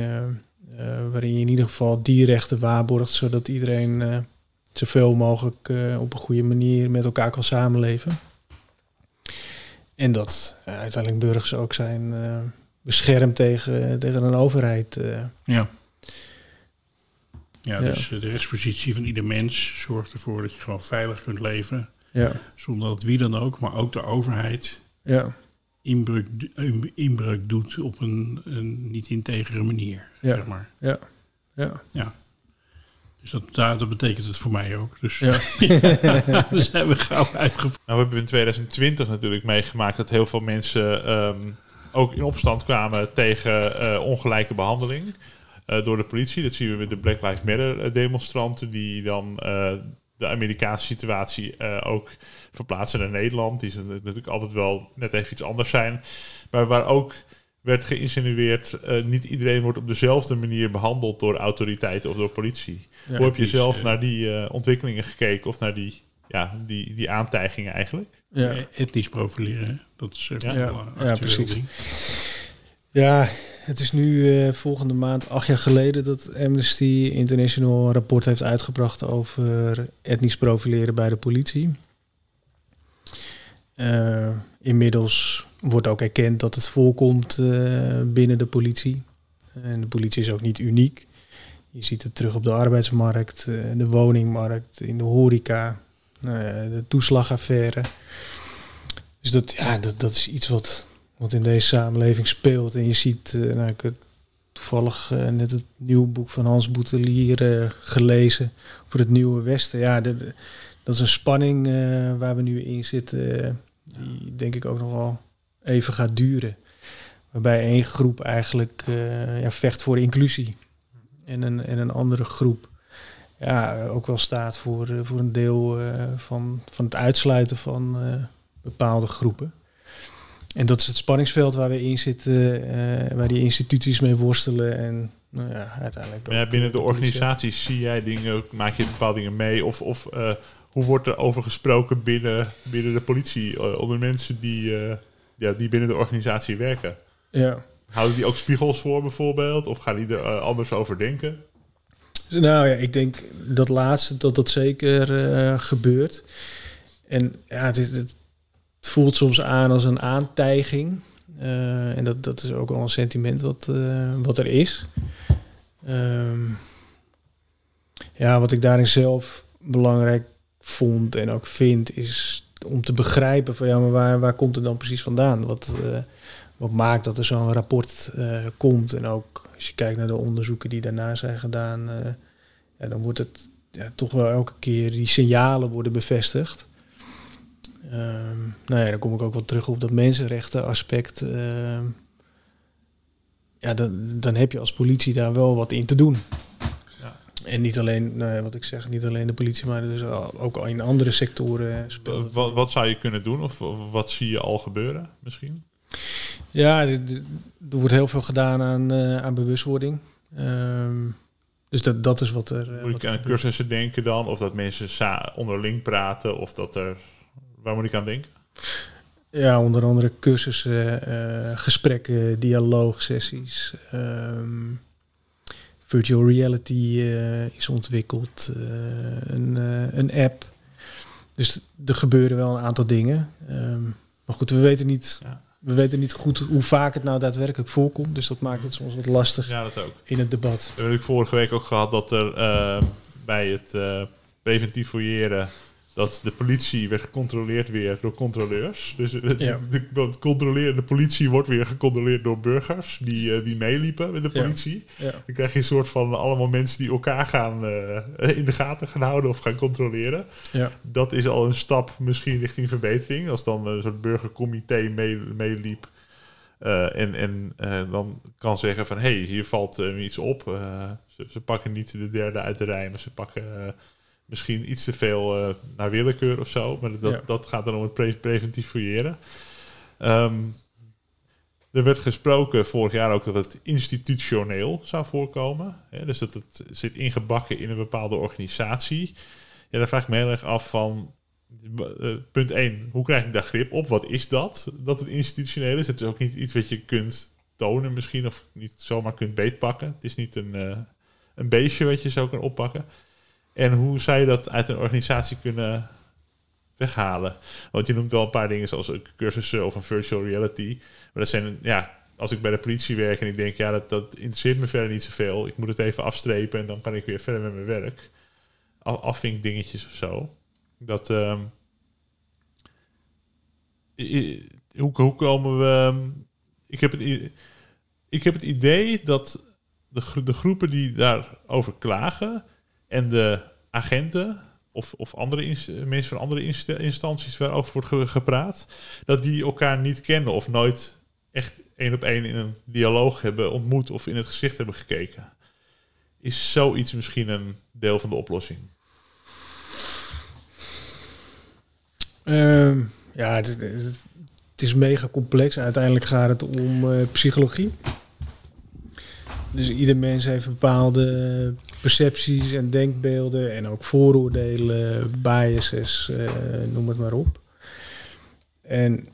Eh, waarin je in ieder geval die rechten waarborgt, zodat iedereen eh, zoveel mogelijk eh, op een goede manier met elkaar kan samenleven. En dat uiteindelijk burgers ook zijn beschermd tegen, tegen een overheid. Ja. Ja, dus de rechtspositie van ieder mens zorgt ervoor dat je gewoon veilig kunt leven. ja, Zonder dat wie dan ook, maar ook de overheid, ja, inbreuk, in- inbreuk doet op een, een niet integere manier. Ja. Zeg maar. ja, ja. Ja. Dus dat, daar- dat betekent het voor mij ook. Dus Ja. we zijn we gauw uitgevoerd. Nou, we hebben in 2020 natuurlijk meegemaakt dat heel veel mensen ehm, ook in opstand kwamen tegen eh, ongelijke behandeling eh, door de politie. Dat zien we met de Black Lives Matter eh, demonstranten die dan eh, de Amerikaanse situatie eh, ook verplaatsen naar Nederland. Die zijn natuurlijk altijd wel net even iets anders zijn. Maar waar ook werd geïnsinueerd, eh, niet iedereen wordt op dezelfde manier behandeld door autoriteiten of door politie. Ja, Hoe heb je zelf naar die eh, ontwikkelingen gekeken of naar die, ja, die, die aantijgingen eigenlijk? ja. Eh, Etnisch profileren, dat is Ja. Ja. Ja, precies. ding. Ja, het is nu eh, volgende maand acht jaar geleden dat Amnesty International een rapport heeft uitgebracht over etnisch profileren bij de politie. Eh, inmiddels wordt ook erkend dat het voorkomt eh, binnen de politie. En de politie is ook niet uniek. Je ziet het terug op de arbeidsmarkt, de woningmarkt, in de horeca, de toeslagaffaire. Dus dat, ja, dat, dat is iets wat, wat in deze samenleving speelt. En je ziet, eh, nou, ik heb toevallig eh, net het nieuwe boek van Hans Boetelier eh, gelezen voor het Nieuwe Westen. Ja, dat is een spanning waar we nu in zitten, die denk ik ook nog wel even gaat duren. Waarbij één groep eigenlijk ja, vecht voor inclusie. En een, en een andere groep ja, ook wel staat voor, voor een deel van, van het uitsluiten van bepaalde groepen. En dat is het spanningsveld waar we in zitten, eh, waar die instituties mee worstelen. En nou ja, uiteindelijk. Ja, binnen de politie. organisaties zie jij dingen, maak je bepaalde dingen mee? Of, of eh, hoe wordt er over gesproken binnen, binnen de politie, eh, onder mensen die, ja, die binnen de organisatie werken? Ja. Houden die ook spiegels voor bijvoorbeeld? Of gaan die er anders over denken? Nou ja, ik denk dat laatste dat dat zeker gebeurt. En ja, het, is- het voelt soms aan als een aantijging. Eh, en dat, dat is ook wel een sentiment wat, eh, wat er is. Ehm, ja, wat ik daarin zelf belangrijk vond en ook vind, is om te begrijpen van ja, maar waar, waar komt het dan precies vandaan? Wat, eh, wat maakt dat er zo'n rapport komt? En ook als je kijkt naar de onderzoeken die daarna zijn gedaan, ja, dan wordt het ja, toch wel elke keer die signalen worden bevestigd. Ehm, nou ja, dan kom ik ook wel terug op dat mensenrechten aspect. ehm, ja, dan, dan heb je als politie daar wel wat in te doen. Ja. En niet alleen, nou ja, wat ik zeg, niet alleen de politie, maar dus ook al in andere sectoren speelt. Wat, wat zou je kunnen doen? Of of wat zie je al gebeuren misschien? Ja, er wordt heel veel gedaan aan, eh, aan bewustwording. Ehm, dus dat, dat is wat er. eh, Moet ik aan gebeurt. cursussen denken dan? Of dat mensen onderling praten? Of dat er... Waar moet ik aan denken? Ja, onder andere cursussen, eh, gesprekken, dialoogsessies. ehm, virtual reality eh, is ontwikkeld. eh, een, een app. Dus er gebeuren wel een aantal dingen. Ehm, maar goed, we weten, niet, Ja. we weten niet goed hoe vaak het nou daadwerkelijk voorkomt. Dus dat maakt het soms wat lastig Ja, dat ook. in het debat. We hebben vorige week ook gehad dat er bij het preventief fouilleren dat de politie werd gecontroleerd weer door controleurs. Dus de, Ja. de, politie wordt weer gecontroleerd door burgers die, eh, die meeliepen met de politie. Ja. Dan krijg je een soort van allemaal mensen die elkaar gaan eh, in de gaten gaan houden of gaan controleren. Ja. Dat is al een stap misschien richting verbetering. Als dan een soort burgercomité mee- meeliep. eh, en en eh, dan kan zeggen van, hé, hey, hier valt eh, iets op. Eh, ze, ze pakken niet de derde uit de rij, maar ze pakken eh, misschien iets te veel eh, naar willekeur of zo. Maar dat, Ja. dat gaat dan om het pre- preventief fouilleren. Ehm, er werd gesproken vorig jaar ook dat het institutioneel zou voorkomen. Hè? Dus dat het zit ingebakken in een bepaalde organisatie. Ja, daar vraag ik me heel erg af van... eh, punt 1, hoe krijg ik daar grip op? Wat is dat? Dat het institutioneel is. Het is ook niet iets wat je kunt tonen misschien, of niet zomaar kunt beetpakken. Het is niet een, eh, een beestje wat je zo kan oppakken. En hoe zou je dat uit een organisatie kunnen weghalen? Want je noemt wel een paar dingen zoals cursussen of een virtual reality. Maar dat zijn, ja, als ik bij de politie werk en ik denk, ja, dat, dat interesseert me verder niet zoveel. Ik moet het even afstrepen en dan kan ik weer verder met mijn werk. Af- Afvinkdingetjes of zo. Dat, i- hoe, hoe komen we... ehm, ik, heb het, ik heb het idee dat de, de groepen die daarover klagen en de agenten of, of andere mensen van andere insta- instanties waarover wordt ge- gepraat, dat die elkaar niet kennen of nooit echt één op één in een dialoog hebben ontmoet of in het gezicht hebben gekeken. Is zoiets misschien een deel van de oplossing? Ehm, ja, het, is- het is mega complex. Uiteindelijk gaat het om eh, psychologie. Dus ieder mens heeft bepaalde percepties en denkbeelden en ook vooroordelen, biases, eh, noem het maar op. En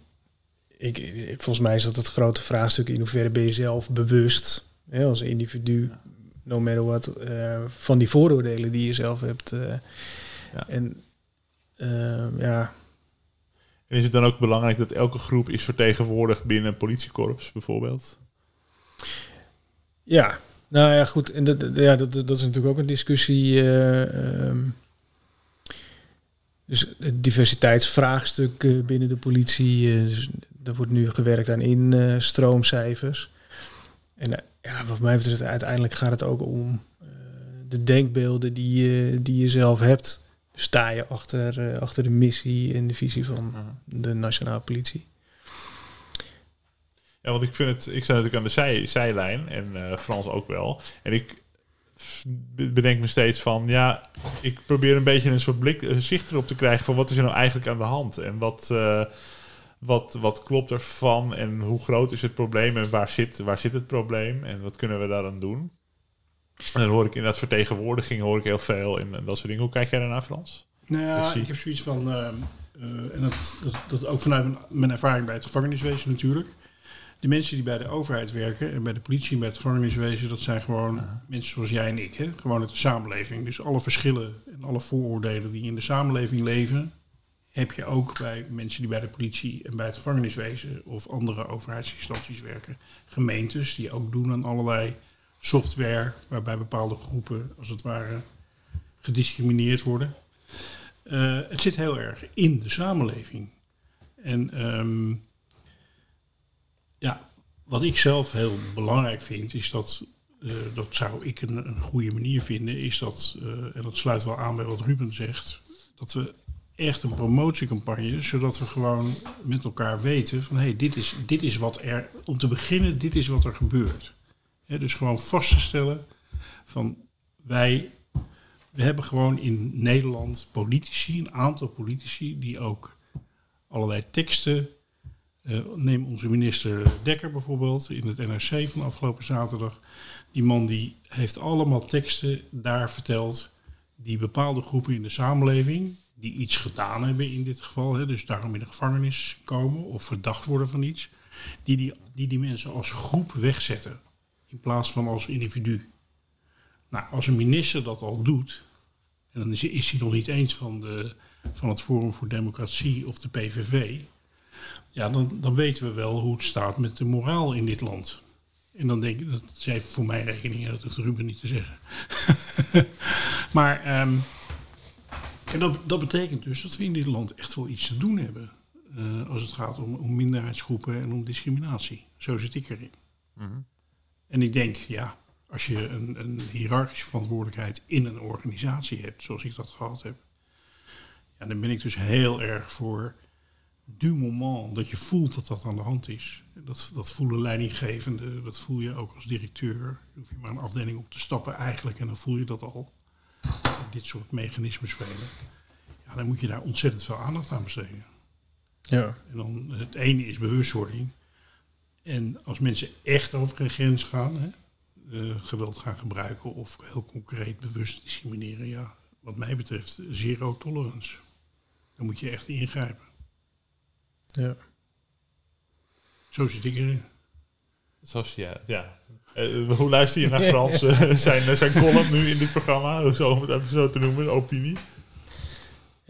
ik, volgens mij is dat het grote vraagstuk in hoeverre ben je zelf bewust hè, als individu, no matter what, eh, van die vooroordelen die je zelf hebt. eh. Ja. En ehm, ja, En is het dan ook belangrijk dat elke groep is vertegenwoordigd binnen een politiekorps bijvoorbeeld? Ja, nou ja, goed. En dat, ja, dat, dat is natuurlijk ook een discussie. eh, ehm, dus het diversiteitsvraagstuk eh, binnen de politie. eh, dus er wordt nu gewerkt aan instroomcijfers. En ja, wat mij betreft, uiteindelijk gaat het ook om de denkbeelden die je, die je zelf hebt. Dus sta je achter, achter de missie en de visie van de nationale politie. Ja, want ik vind het, ik sta natuurlijk aan de zij, zijlijn en eh, Frans ook wel. En ik bedenk me steeds van, ja, ik probeer een beetje een soort blik, een zicht erop te krijgen van wat is er nou eigenlijk aan de hand en wat, eh, wat, wat klopt ervan en hoe groot is het probleem en waar zit, waar zit het probleem en wat kunnen we daaraan doen. En dan hoor ik inderdaad vertegenwoordiging, hoor ik heel veel en, en dat soort dingen. Hoe kijk jij daarnaar, Frans? Nou ja, ik heb zoiets van, ehm, eh, en dat, dat, dat ook vanuit mijn, mijn ervaring bij het gevangeniswezen natuurlijk. De mensen die bij de overheid werken en bij de politie en bij het gevangeniswezen, dat zijn gewoon mensen zoals jij en ik. Hè? Gewoon uit de samenleving. Dus alle verschillen en alle vooroordelen die in de samenleving leven, heb je ook bij mensen die bij de politie en bij het gevangeniswezen of andere overheidsinstanties werken. Gemeentes die ook doen aan allerlei software waarbij bepaalde groepen als het ware gediscrimineerd worden. Eh, het zit heel erg in de samenleving. En ehm, ja, wat ik zelf heel belangrijk vind, is dat, eh, dat zou ik een, een goede manier vinden, is dat, eh, en dat sluit wel aan bij wat Ruben zegt, dat we echt een promotiecampagne, zodat we gewoon met elkaar weten van hé, hey, dit, is, dit is wat er, om te beginnen, dit is wat er gebeurt. Dus gewoon vast te stellen van wij we hebben gewoon in Nederland politici, een aantal politici, die ook allerlei teksten. Eh, neem onze minister Dekker bijvoorbeeld in het NRC van afgelopen zaterdag. Die man die heeft allemaal teksten daar verteld die bepaalde groepen in de samenleving, die iets gedaan hebben in dit geval, hè, dus daarom in de gevangenis komen of verdacht worden van iets, die die, die, die mensen als groep wegzetten in plaats van als individu. Nou, als een minister dat al doet, en dan is, is hij nog niet eens van, de, van het Forum voor Democratie of de PVV, ja, dan, dan weten we wel hoe het staat met de moraal in dit land. En dan denk ik, dat is even voor mijn rekening, dat hoeft Ruben niet te zeggen. maar, ehm, en dat, dat betekent dus dat we in dit land echt wel iets te doen hebben. eh, als het gaat om, om minderheidsgroepen en om discriminatie. Zo zit ik erin. En ik denk, ja, als je een, een hiërarchische verantwoordelijkheid in een organisatie hebt, zoals ik dat gehad heb, ja, dan ben ik dus heel erg voor du moment dat je voelt dat dat aan de hand is. Dat, dat voelen leidinggevenden, dat voel je ook als directeur. Hoef je maar een afdeling op te stappen eigenlijk en dan voel je dat al. Dit soort mechanismen spelen. Ja, dan moet je daar ontzettend veel aandacht aan besteden. Ja. En dan het ene is bewustwording. En als mensen echt over een grens gaan, hè, eh, geweld gaan gebruiken of heel concreet bewust discrimineren, ja, wat mij betreft zero tolerance. Dan moet je echt ingrijpen. Ja. Zo zit ik erin. Zoals, ja, ja. Eh, hoe luister je naar Frans eh, zijn, zijn column nu in dit programma? Zo, om het even zo te noemen, opinie.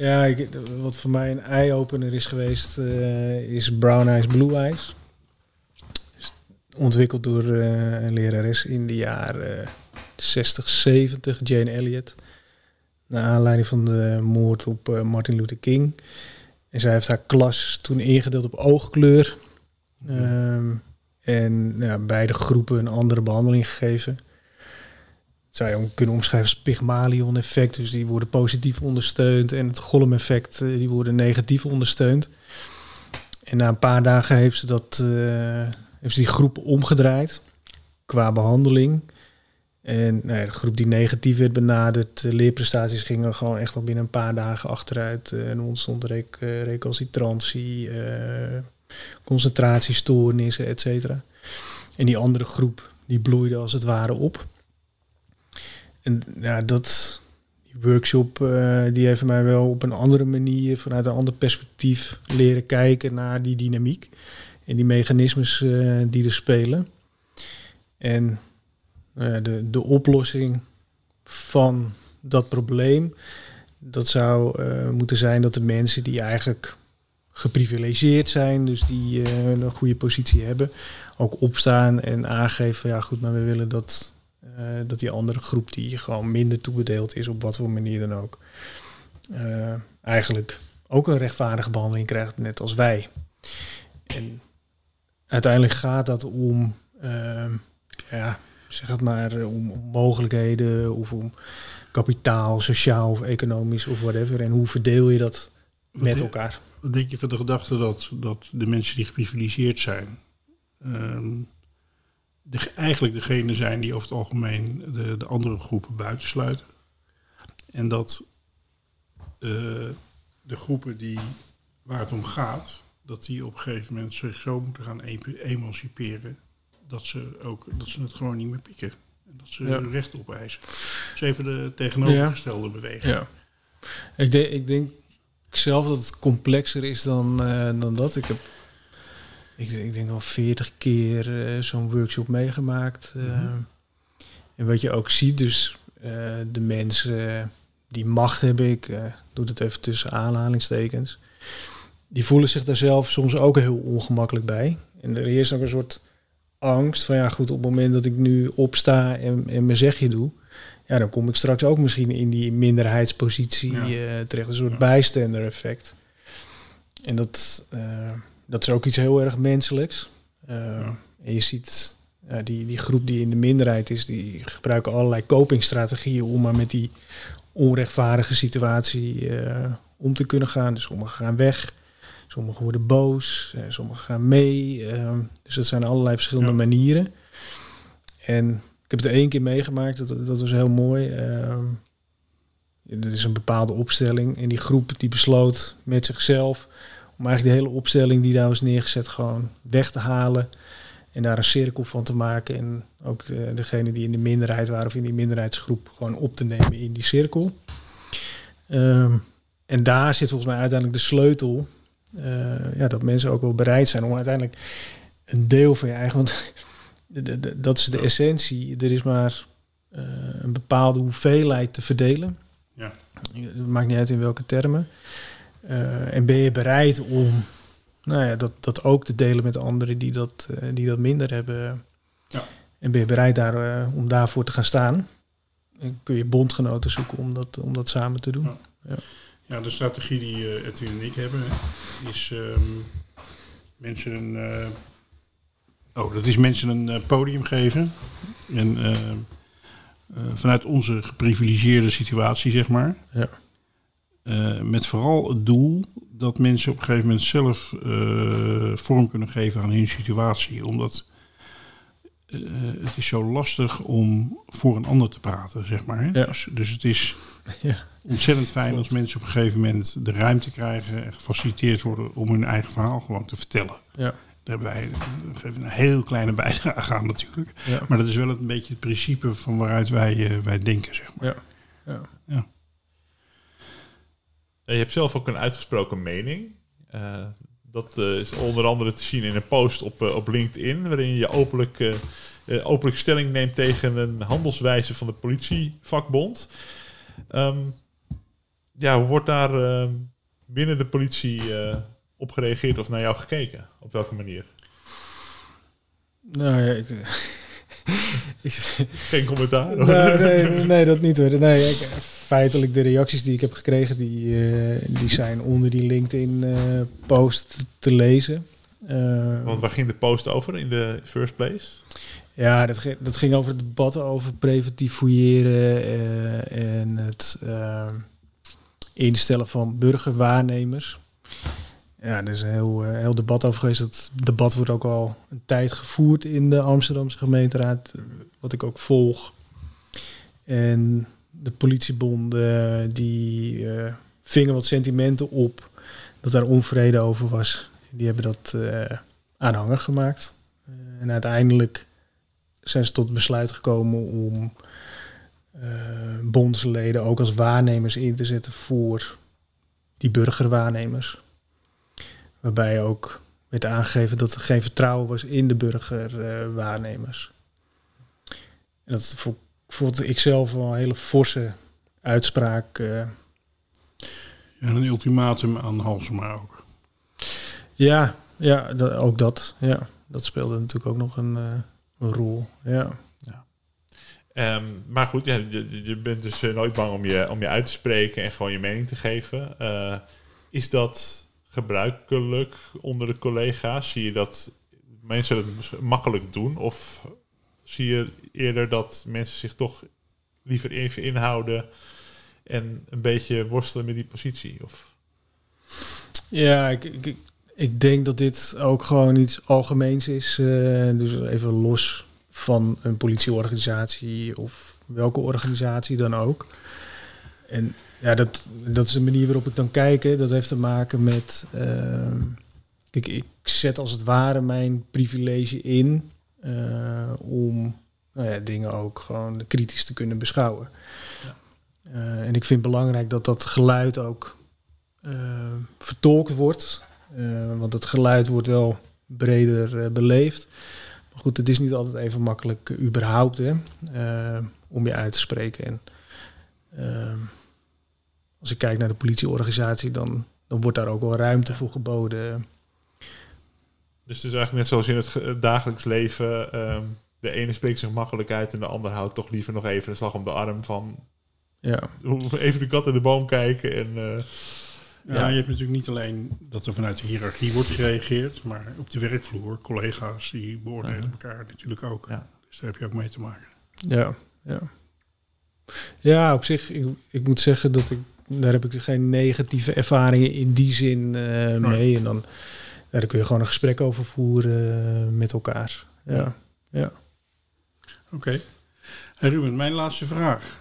Ja, ik, wat voor mij een eye-opener is geweest, eh, is Brown Eyes, Blue Eyes. Is ontwikkeld door eh, een lerares in de jaren 60, 70, Jane Elliott. Naar aanleiding van de moord op eh, Martin Luther King. En zij heeft haar klas toen ingedeeld op oogkleur. Ehm, en nou ja, beide groepen een andere behandeling gegeven. Dat zou je ook kunnen omschrijven als Pygmalion-effect. Dus die worden positief ondersteund. En het Gollum-effect, eh, die worden negatief ondersteund. En na een paar dagen heeft ze, dat, eh, heeft ze die groep omgedraaid qua behandeling. En nou ja, de groep die negatief werd benaderd, de leerprestaties gingen gewoon echt al binnen een paar dagen achteruit. Eh, en ontstond rec eh, recalcitrantie, eh, concentratiestoornissen, et cetera. En die andere groep, die bloeide als het ware op. En ja, dat, die workshop, die heeft mij wel op een andere manier, vanuit een ander perspectief, leren kijken naar die dynamiek. En die mechanismes die er spelen. En de, de oplossing van dat probleem, dat zou eh, moeten zijn dat de mensen die eigenlijk geprivilegeerd zijn, dus die eh, een goede positie hebben, ook opstaan en aangeven, ja goed, maar we willen dat, eh, dat die andere groep die gewoon minder toebedeeld is, op wat voor manier dan ook, eigenlijk ook een rechtvaardige behandeling krijgt, net als wij. En uiteindelijk gaat dat om, ja, zeg het maar, eh, om, om mogelijkheden of om kapitaal, sociaal of economisch of whatever. En hoe verdeel je dat met elkaar? Wat denk je van de gedachte dat, dat de mensen die geprivilegeerd zijn, ehm, de, eigenlijk degene zijn die over het algemeen de, de andere groepen buitensluiten? En dat eh, de groepen die, waar het om gaat, dat die op een gegeven moment zich zo moeten gaan emanciperen dat ze, ook, dat ze het gewoon niet meer pikken. En dat ze hun recht opeisen. Is even de tegenovergestelde beweging. Ja. Ik, denk, ik denk zelf dat het complexer is dan, eh, dan dat. Ik heb, ik, ik denk al veertig keer eh, zo'n workshop meegemaakt. eh. Mhm. En wat je ook ziet, dus de mensen die macht hebben, ik doe het even tussen aanhalingstekens, die voelen zich daar zelf soms ook heel ongemakkelijk bij. En er heerst ook een soort angst van, ja goed, op het moment dat ik nu opsta en, en mijn zegje doe, ja, dan kom ik straks ook misschien in die minderheidspositie Ja. eh, terecht. Een soort Ja. bijstander effect. En dat, eh, dat is ook iets heel erg menselijks. Eh, Ja. En je ziet die, die groep die in de minderheid is, die gebruiken allerlei copingstrategieën om maar met die onrechtvaardige situatie om te kunnen gaan. Dus sommigen gaan weg, sommigen worden boos, eh, sommigen gaan mee. eh, dus dat zijn allerlei verschillende Ja. manieren. En ik heb het één keer meegemaakt, dat, dat was heel mooi. Ehm er is een bepaalde opstelling en die groep die besloot met zichzelf om eigenlijk de hele opstelling die daar was neergezet gewoon weg te halen en daar een cirkel van te maken en ook de, degene die in de minderheid waren of in die minderheidsgroep gewoon op te nemen in die cirkel. Ehm, en daar zit volgens mij uiteindelijk de sleutel, ja, dat mensen ook wel bereid zijn om uiteindelijk een deel van je eigen, want dat is de essentie. Er is maar eh, een bepaalde hoeveelheid te verdelen. Ja. Het maakt niet uit in welke termen. Eh, en ben je bereid om nou ja, dat, dat ook te delen met anderen die dat, eh, die dat minder hebben. Ja. En ben je bereid daar, eh, om daarvoor te gaan staan. En kun je bondgenoten zoeken om dat, om dat samen te doen. Ja. Ja, de strategie die eh, Edwin en ik hebben is ehm, mensen een, eh, oh, dat is mensen een eh, podium geven. En vanuit onze geprivilegeerde situatie, zeg maar. Ja. met vooral het doel dat mensen op een gegeven moment zelf vorm kunnen geven aan hun situatie. Omdat het is zo lastig om voor een ander te praten, zeg maar. Hè? Ja. Dus, dus het is Ja. Ontzettend fijn als mensen op een gegeven moment de ruimte krijgen en gefaciliteerd worden om hun eigen verhaal gewoon te vertellen. Ja. Daar hebben wij een heel kleine bijdrage aan natuurlijk. Ja. Maar dat is wel een beetje het principe van waaruit wij, eh, wij denken, zeg maar. Ja. Ja. Ja. je hebt zelf ook een uitgesproken mening. Eh, dat eh, is onder andere te zien in een post op, op LinkedIn, waarin je openlijk, openlijk stelling neemt tegen een handelswijze van de politievakbond. Ehm, ja, hoe wordt daar eh, binnen de politie eh, op gereageerd of naar jou gekeken? Op welke manier? Nou ja, ik, ik, Geen commentaar? nou, nee, nee, dat niet hoor. Nee, ik, feitelijk de reacties die ik heb gekregen, die, eh, die zijn onder die LinkedIn-post te lezen. Eh, Want waar ging de post over in de first place? Ja, dat, ging- dat ging over het debat over preventief fouilleren eh, en het eh, instellen van burgerwaarnemers. Ja, er is een heel, eh, heel debat over geweest. Dat debat wordt ook al een tijd gevoerd in de Amsterdamse gemeenteraad, eh, wat ik ook volg. En de politiebonden die eh, vingen wat sentimenten op dat daar onvrede over was. Die hebben dat eh aanhangig gemaakt. En uiteindelijk zijn ze tot besluit gekomen om bondsleden ook als waarnemers in te zetten voor die burgerwaarnemers. Waarbij ook werd aangegeven dat er geen vertrouwen was in de burgerwaarnemers. en dat vo- vond ik zelf wel een hele forse uitspraak. eh. En een ultimatum aan Halsema ook. ja, ja dat, ook dat. Ja, dat speelde natuurlijk ook nog een, eh, een rol. Ja. Ehm, maar goed, ja, je, bent dus eh, nooit bang om je, om je uit te spreken en gewoon je mening te geven. Eh, is dat gebruikelijk onder de collega's? Zie je dat mensen het makkelijk doen? Of zie je eerder dat mensen zich toch liever even inhouden en een beetje worstelen met die positie? Of, Ja, ik- ik denk dat dit ook gewoon iets algemeens is. eh, dus even los van een politieorganisatie of welke organisatie dan ook. En ja, dat, dat is de manier waarop ik dan kijk. hè. Dat heeft te maken met... ehm, kijk, ik zet als het ware mijn privilege in eh, om nou ja, dingen ook gewoon kritisch te kunnen beschouwen. Eh, en ik vind het belangrijk dat dat geluid ook eh, vertolkt wordt. Eh, want het geluid wordt wel breder eh, beleefd. Maar goed, het is niet altijd even makkelijk eh, überhaupt hè, eh, om je uit te spreken. En eh, als ik kijk naar de politieorganisatie, dan, dan wordt daar ook wel ruimte voor geboden. dus het is eigenlijk net zoals in het ge- dagelijks leven. ehm, de ene spreekt zich makkelijk uit en de ander houdt toch liever nog even een slag om de arm van Ja, even de kat in de boom kijken. En, Ja, Ja. je hebt natuurlijk niet alleen dat er vanuit de hiërarchie wordt gereageerd, maar op de werkvloer, collega's, die beoordelen elkaar natuurlijk ook. Ja. Dus daar heb je ook mee te maken. ja, ja. Ja, op zich, ik, ik moet zeggen dat ik, daar heb ik geen negatieve ervaringen in die zin eh, mee. En dan, ja, daar kun je gewoon een gesprek over voeren eh, met elkaar. Ja, ja. Oké. Hey Ruben, mijn laatste vraag.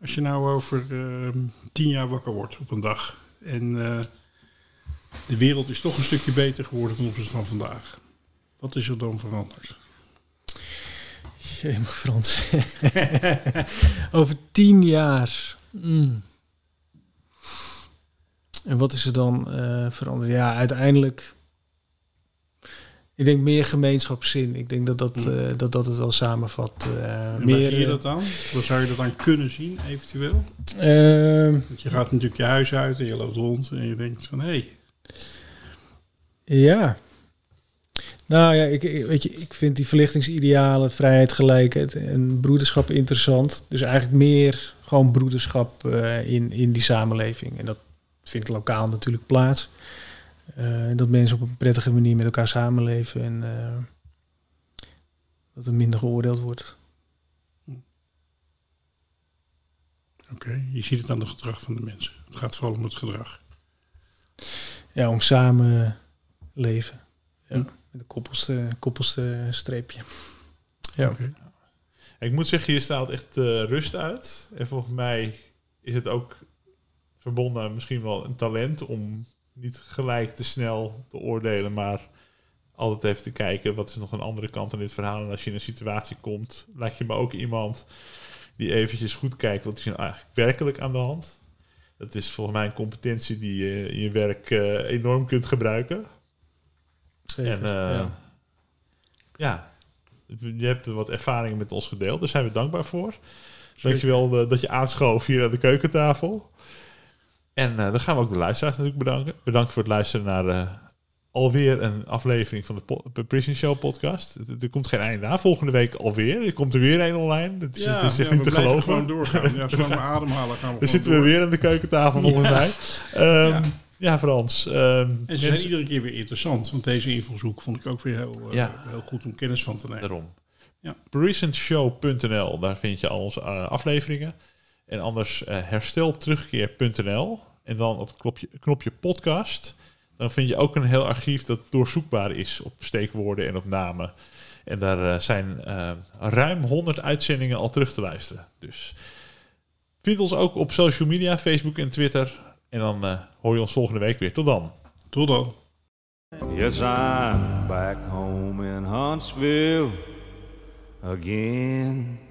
Als je nou over ehm, tien jaar wakker wordt op een dag en eh, de wereld is toch een stukje beter geworden ten opzichte van vandaag. Wat is er dan veranderd? Jemig Frans. Over tien jaar. Mm. En wat is er dan eh, veranderd? Ja, uiteindelijk. Ik denk meer gemeenschapszin. Ik denk dat dat, eh, dat, dat het wel samenvat. En meer, zie je eh, dat aan? Waar zou je dat aan kunnen zien, eventueel? ehm, Want je gaat natuurlijk je huis uit en je loopt rond en je denkt van hé, hey, Ja. Nou ja, ik, weet je, ik vind die verlichtingsidealen, vrijheid, gelijkheid en broederschap interessant. Dus eigenlijk meer gewoon broederschap in, in die samenleving. En dat vindt lokaal natuurlijk plaats. Eh, dat mensen op een prettige manier met elkaar samenleven en eh, dat er minder geoordeeld wordt. oké, je ziet het aan het gedrag van de mensen. Het gaat vooral om het gedrag. Ja, om samen leven. Ja, Hm. met een koppelste, koppelste streepje. Ja. Ik moet zeggen, je straalt echt eh, rust uit. En volgens mij is het ook verbonden aan misschien wel een talent om niet gelijk te snel te oordelen, maar altijd even te kijken wat is nog een andere kant aan dit verhaal. En als je in een situatie komt, laat je me ook iemand die eventjes goed kijkt wat is er nou eigenlijk werkelijk aan de hand. Dat is volgens mij een competentie die je in je werk eh, enorm kunt gebruiken. Zeker, En eh, ja. je hebt wat ervaringen met ons gedeeld. Daar zijn we dankbaar voor. Dankjewel uh, dat je aanschoof hier aan de keukentafel. En uh, dan gaan we ook de luisteraars natuurlijk bedanken. Bedankt voor het luisteren naar uh, alweer een aflevering van de Prison Show podcast. Er komt geen einde aan. Volgende week alweer. Er komt er weer een online. Dat is, ja, ja, niet te geloven. gewoon doorgaan. Ja, zolang we ademhalen gaan we Dan zitten we weer aan de keukentafel volgens mij. Um, ja. Frans. Um, en ze zijn iedere keer weer interessant. Want deze invalshoek vond ik ook weer heel, uh, ja. heel goed om kennis van te nemen. Daarom. Ja. Precisentshow.nl, daar vind je al onze uh, afleveringen. En anders uh, herstelterugkeer.nl. En dan op het knopje, knopje podcast. Dan vind je ook een heel archief dat doorzoekbaar is op steekwoorden en op namen. En daar uh, zijn uh, ruim 100 uitzendingen al terug te luisteren. Dus vind ons ook op social media, Facebook en Twitter. En dan uh, hoor je ons volgende week weer. Tot dan. Tot dan. Yes, I'm back home in Huntsville again.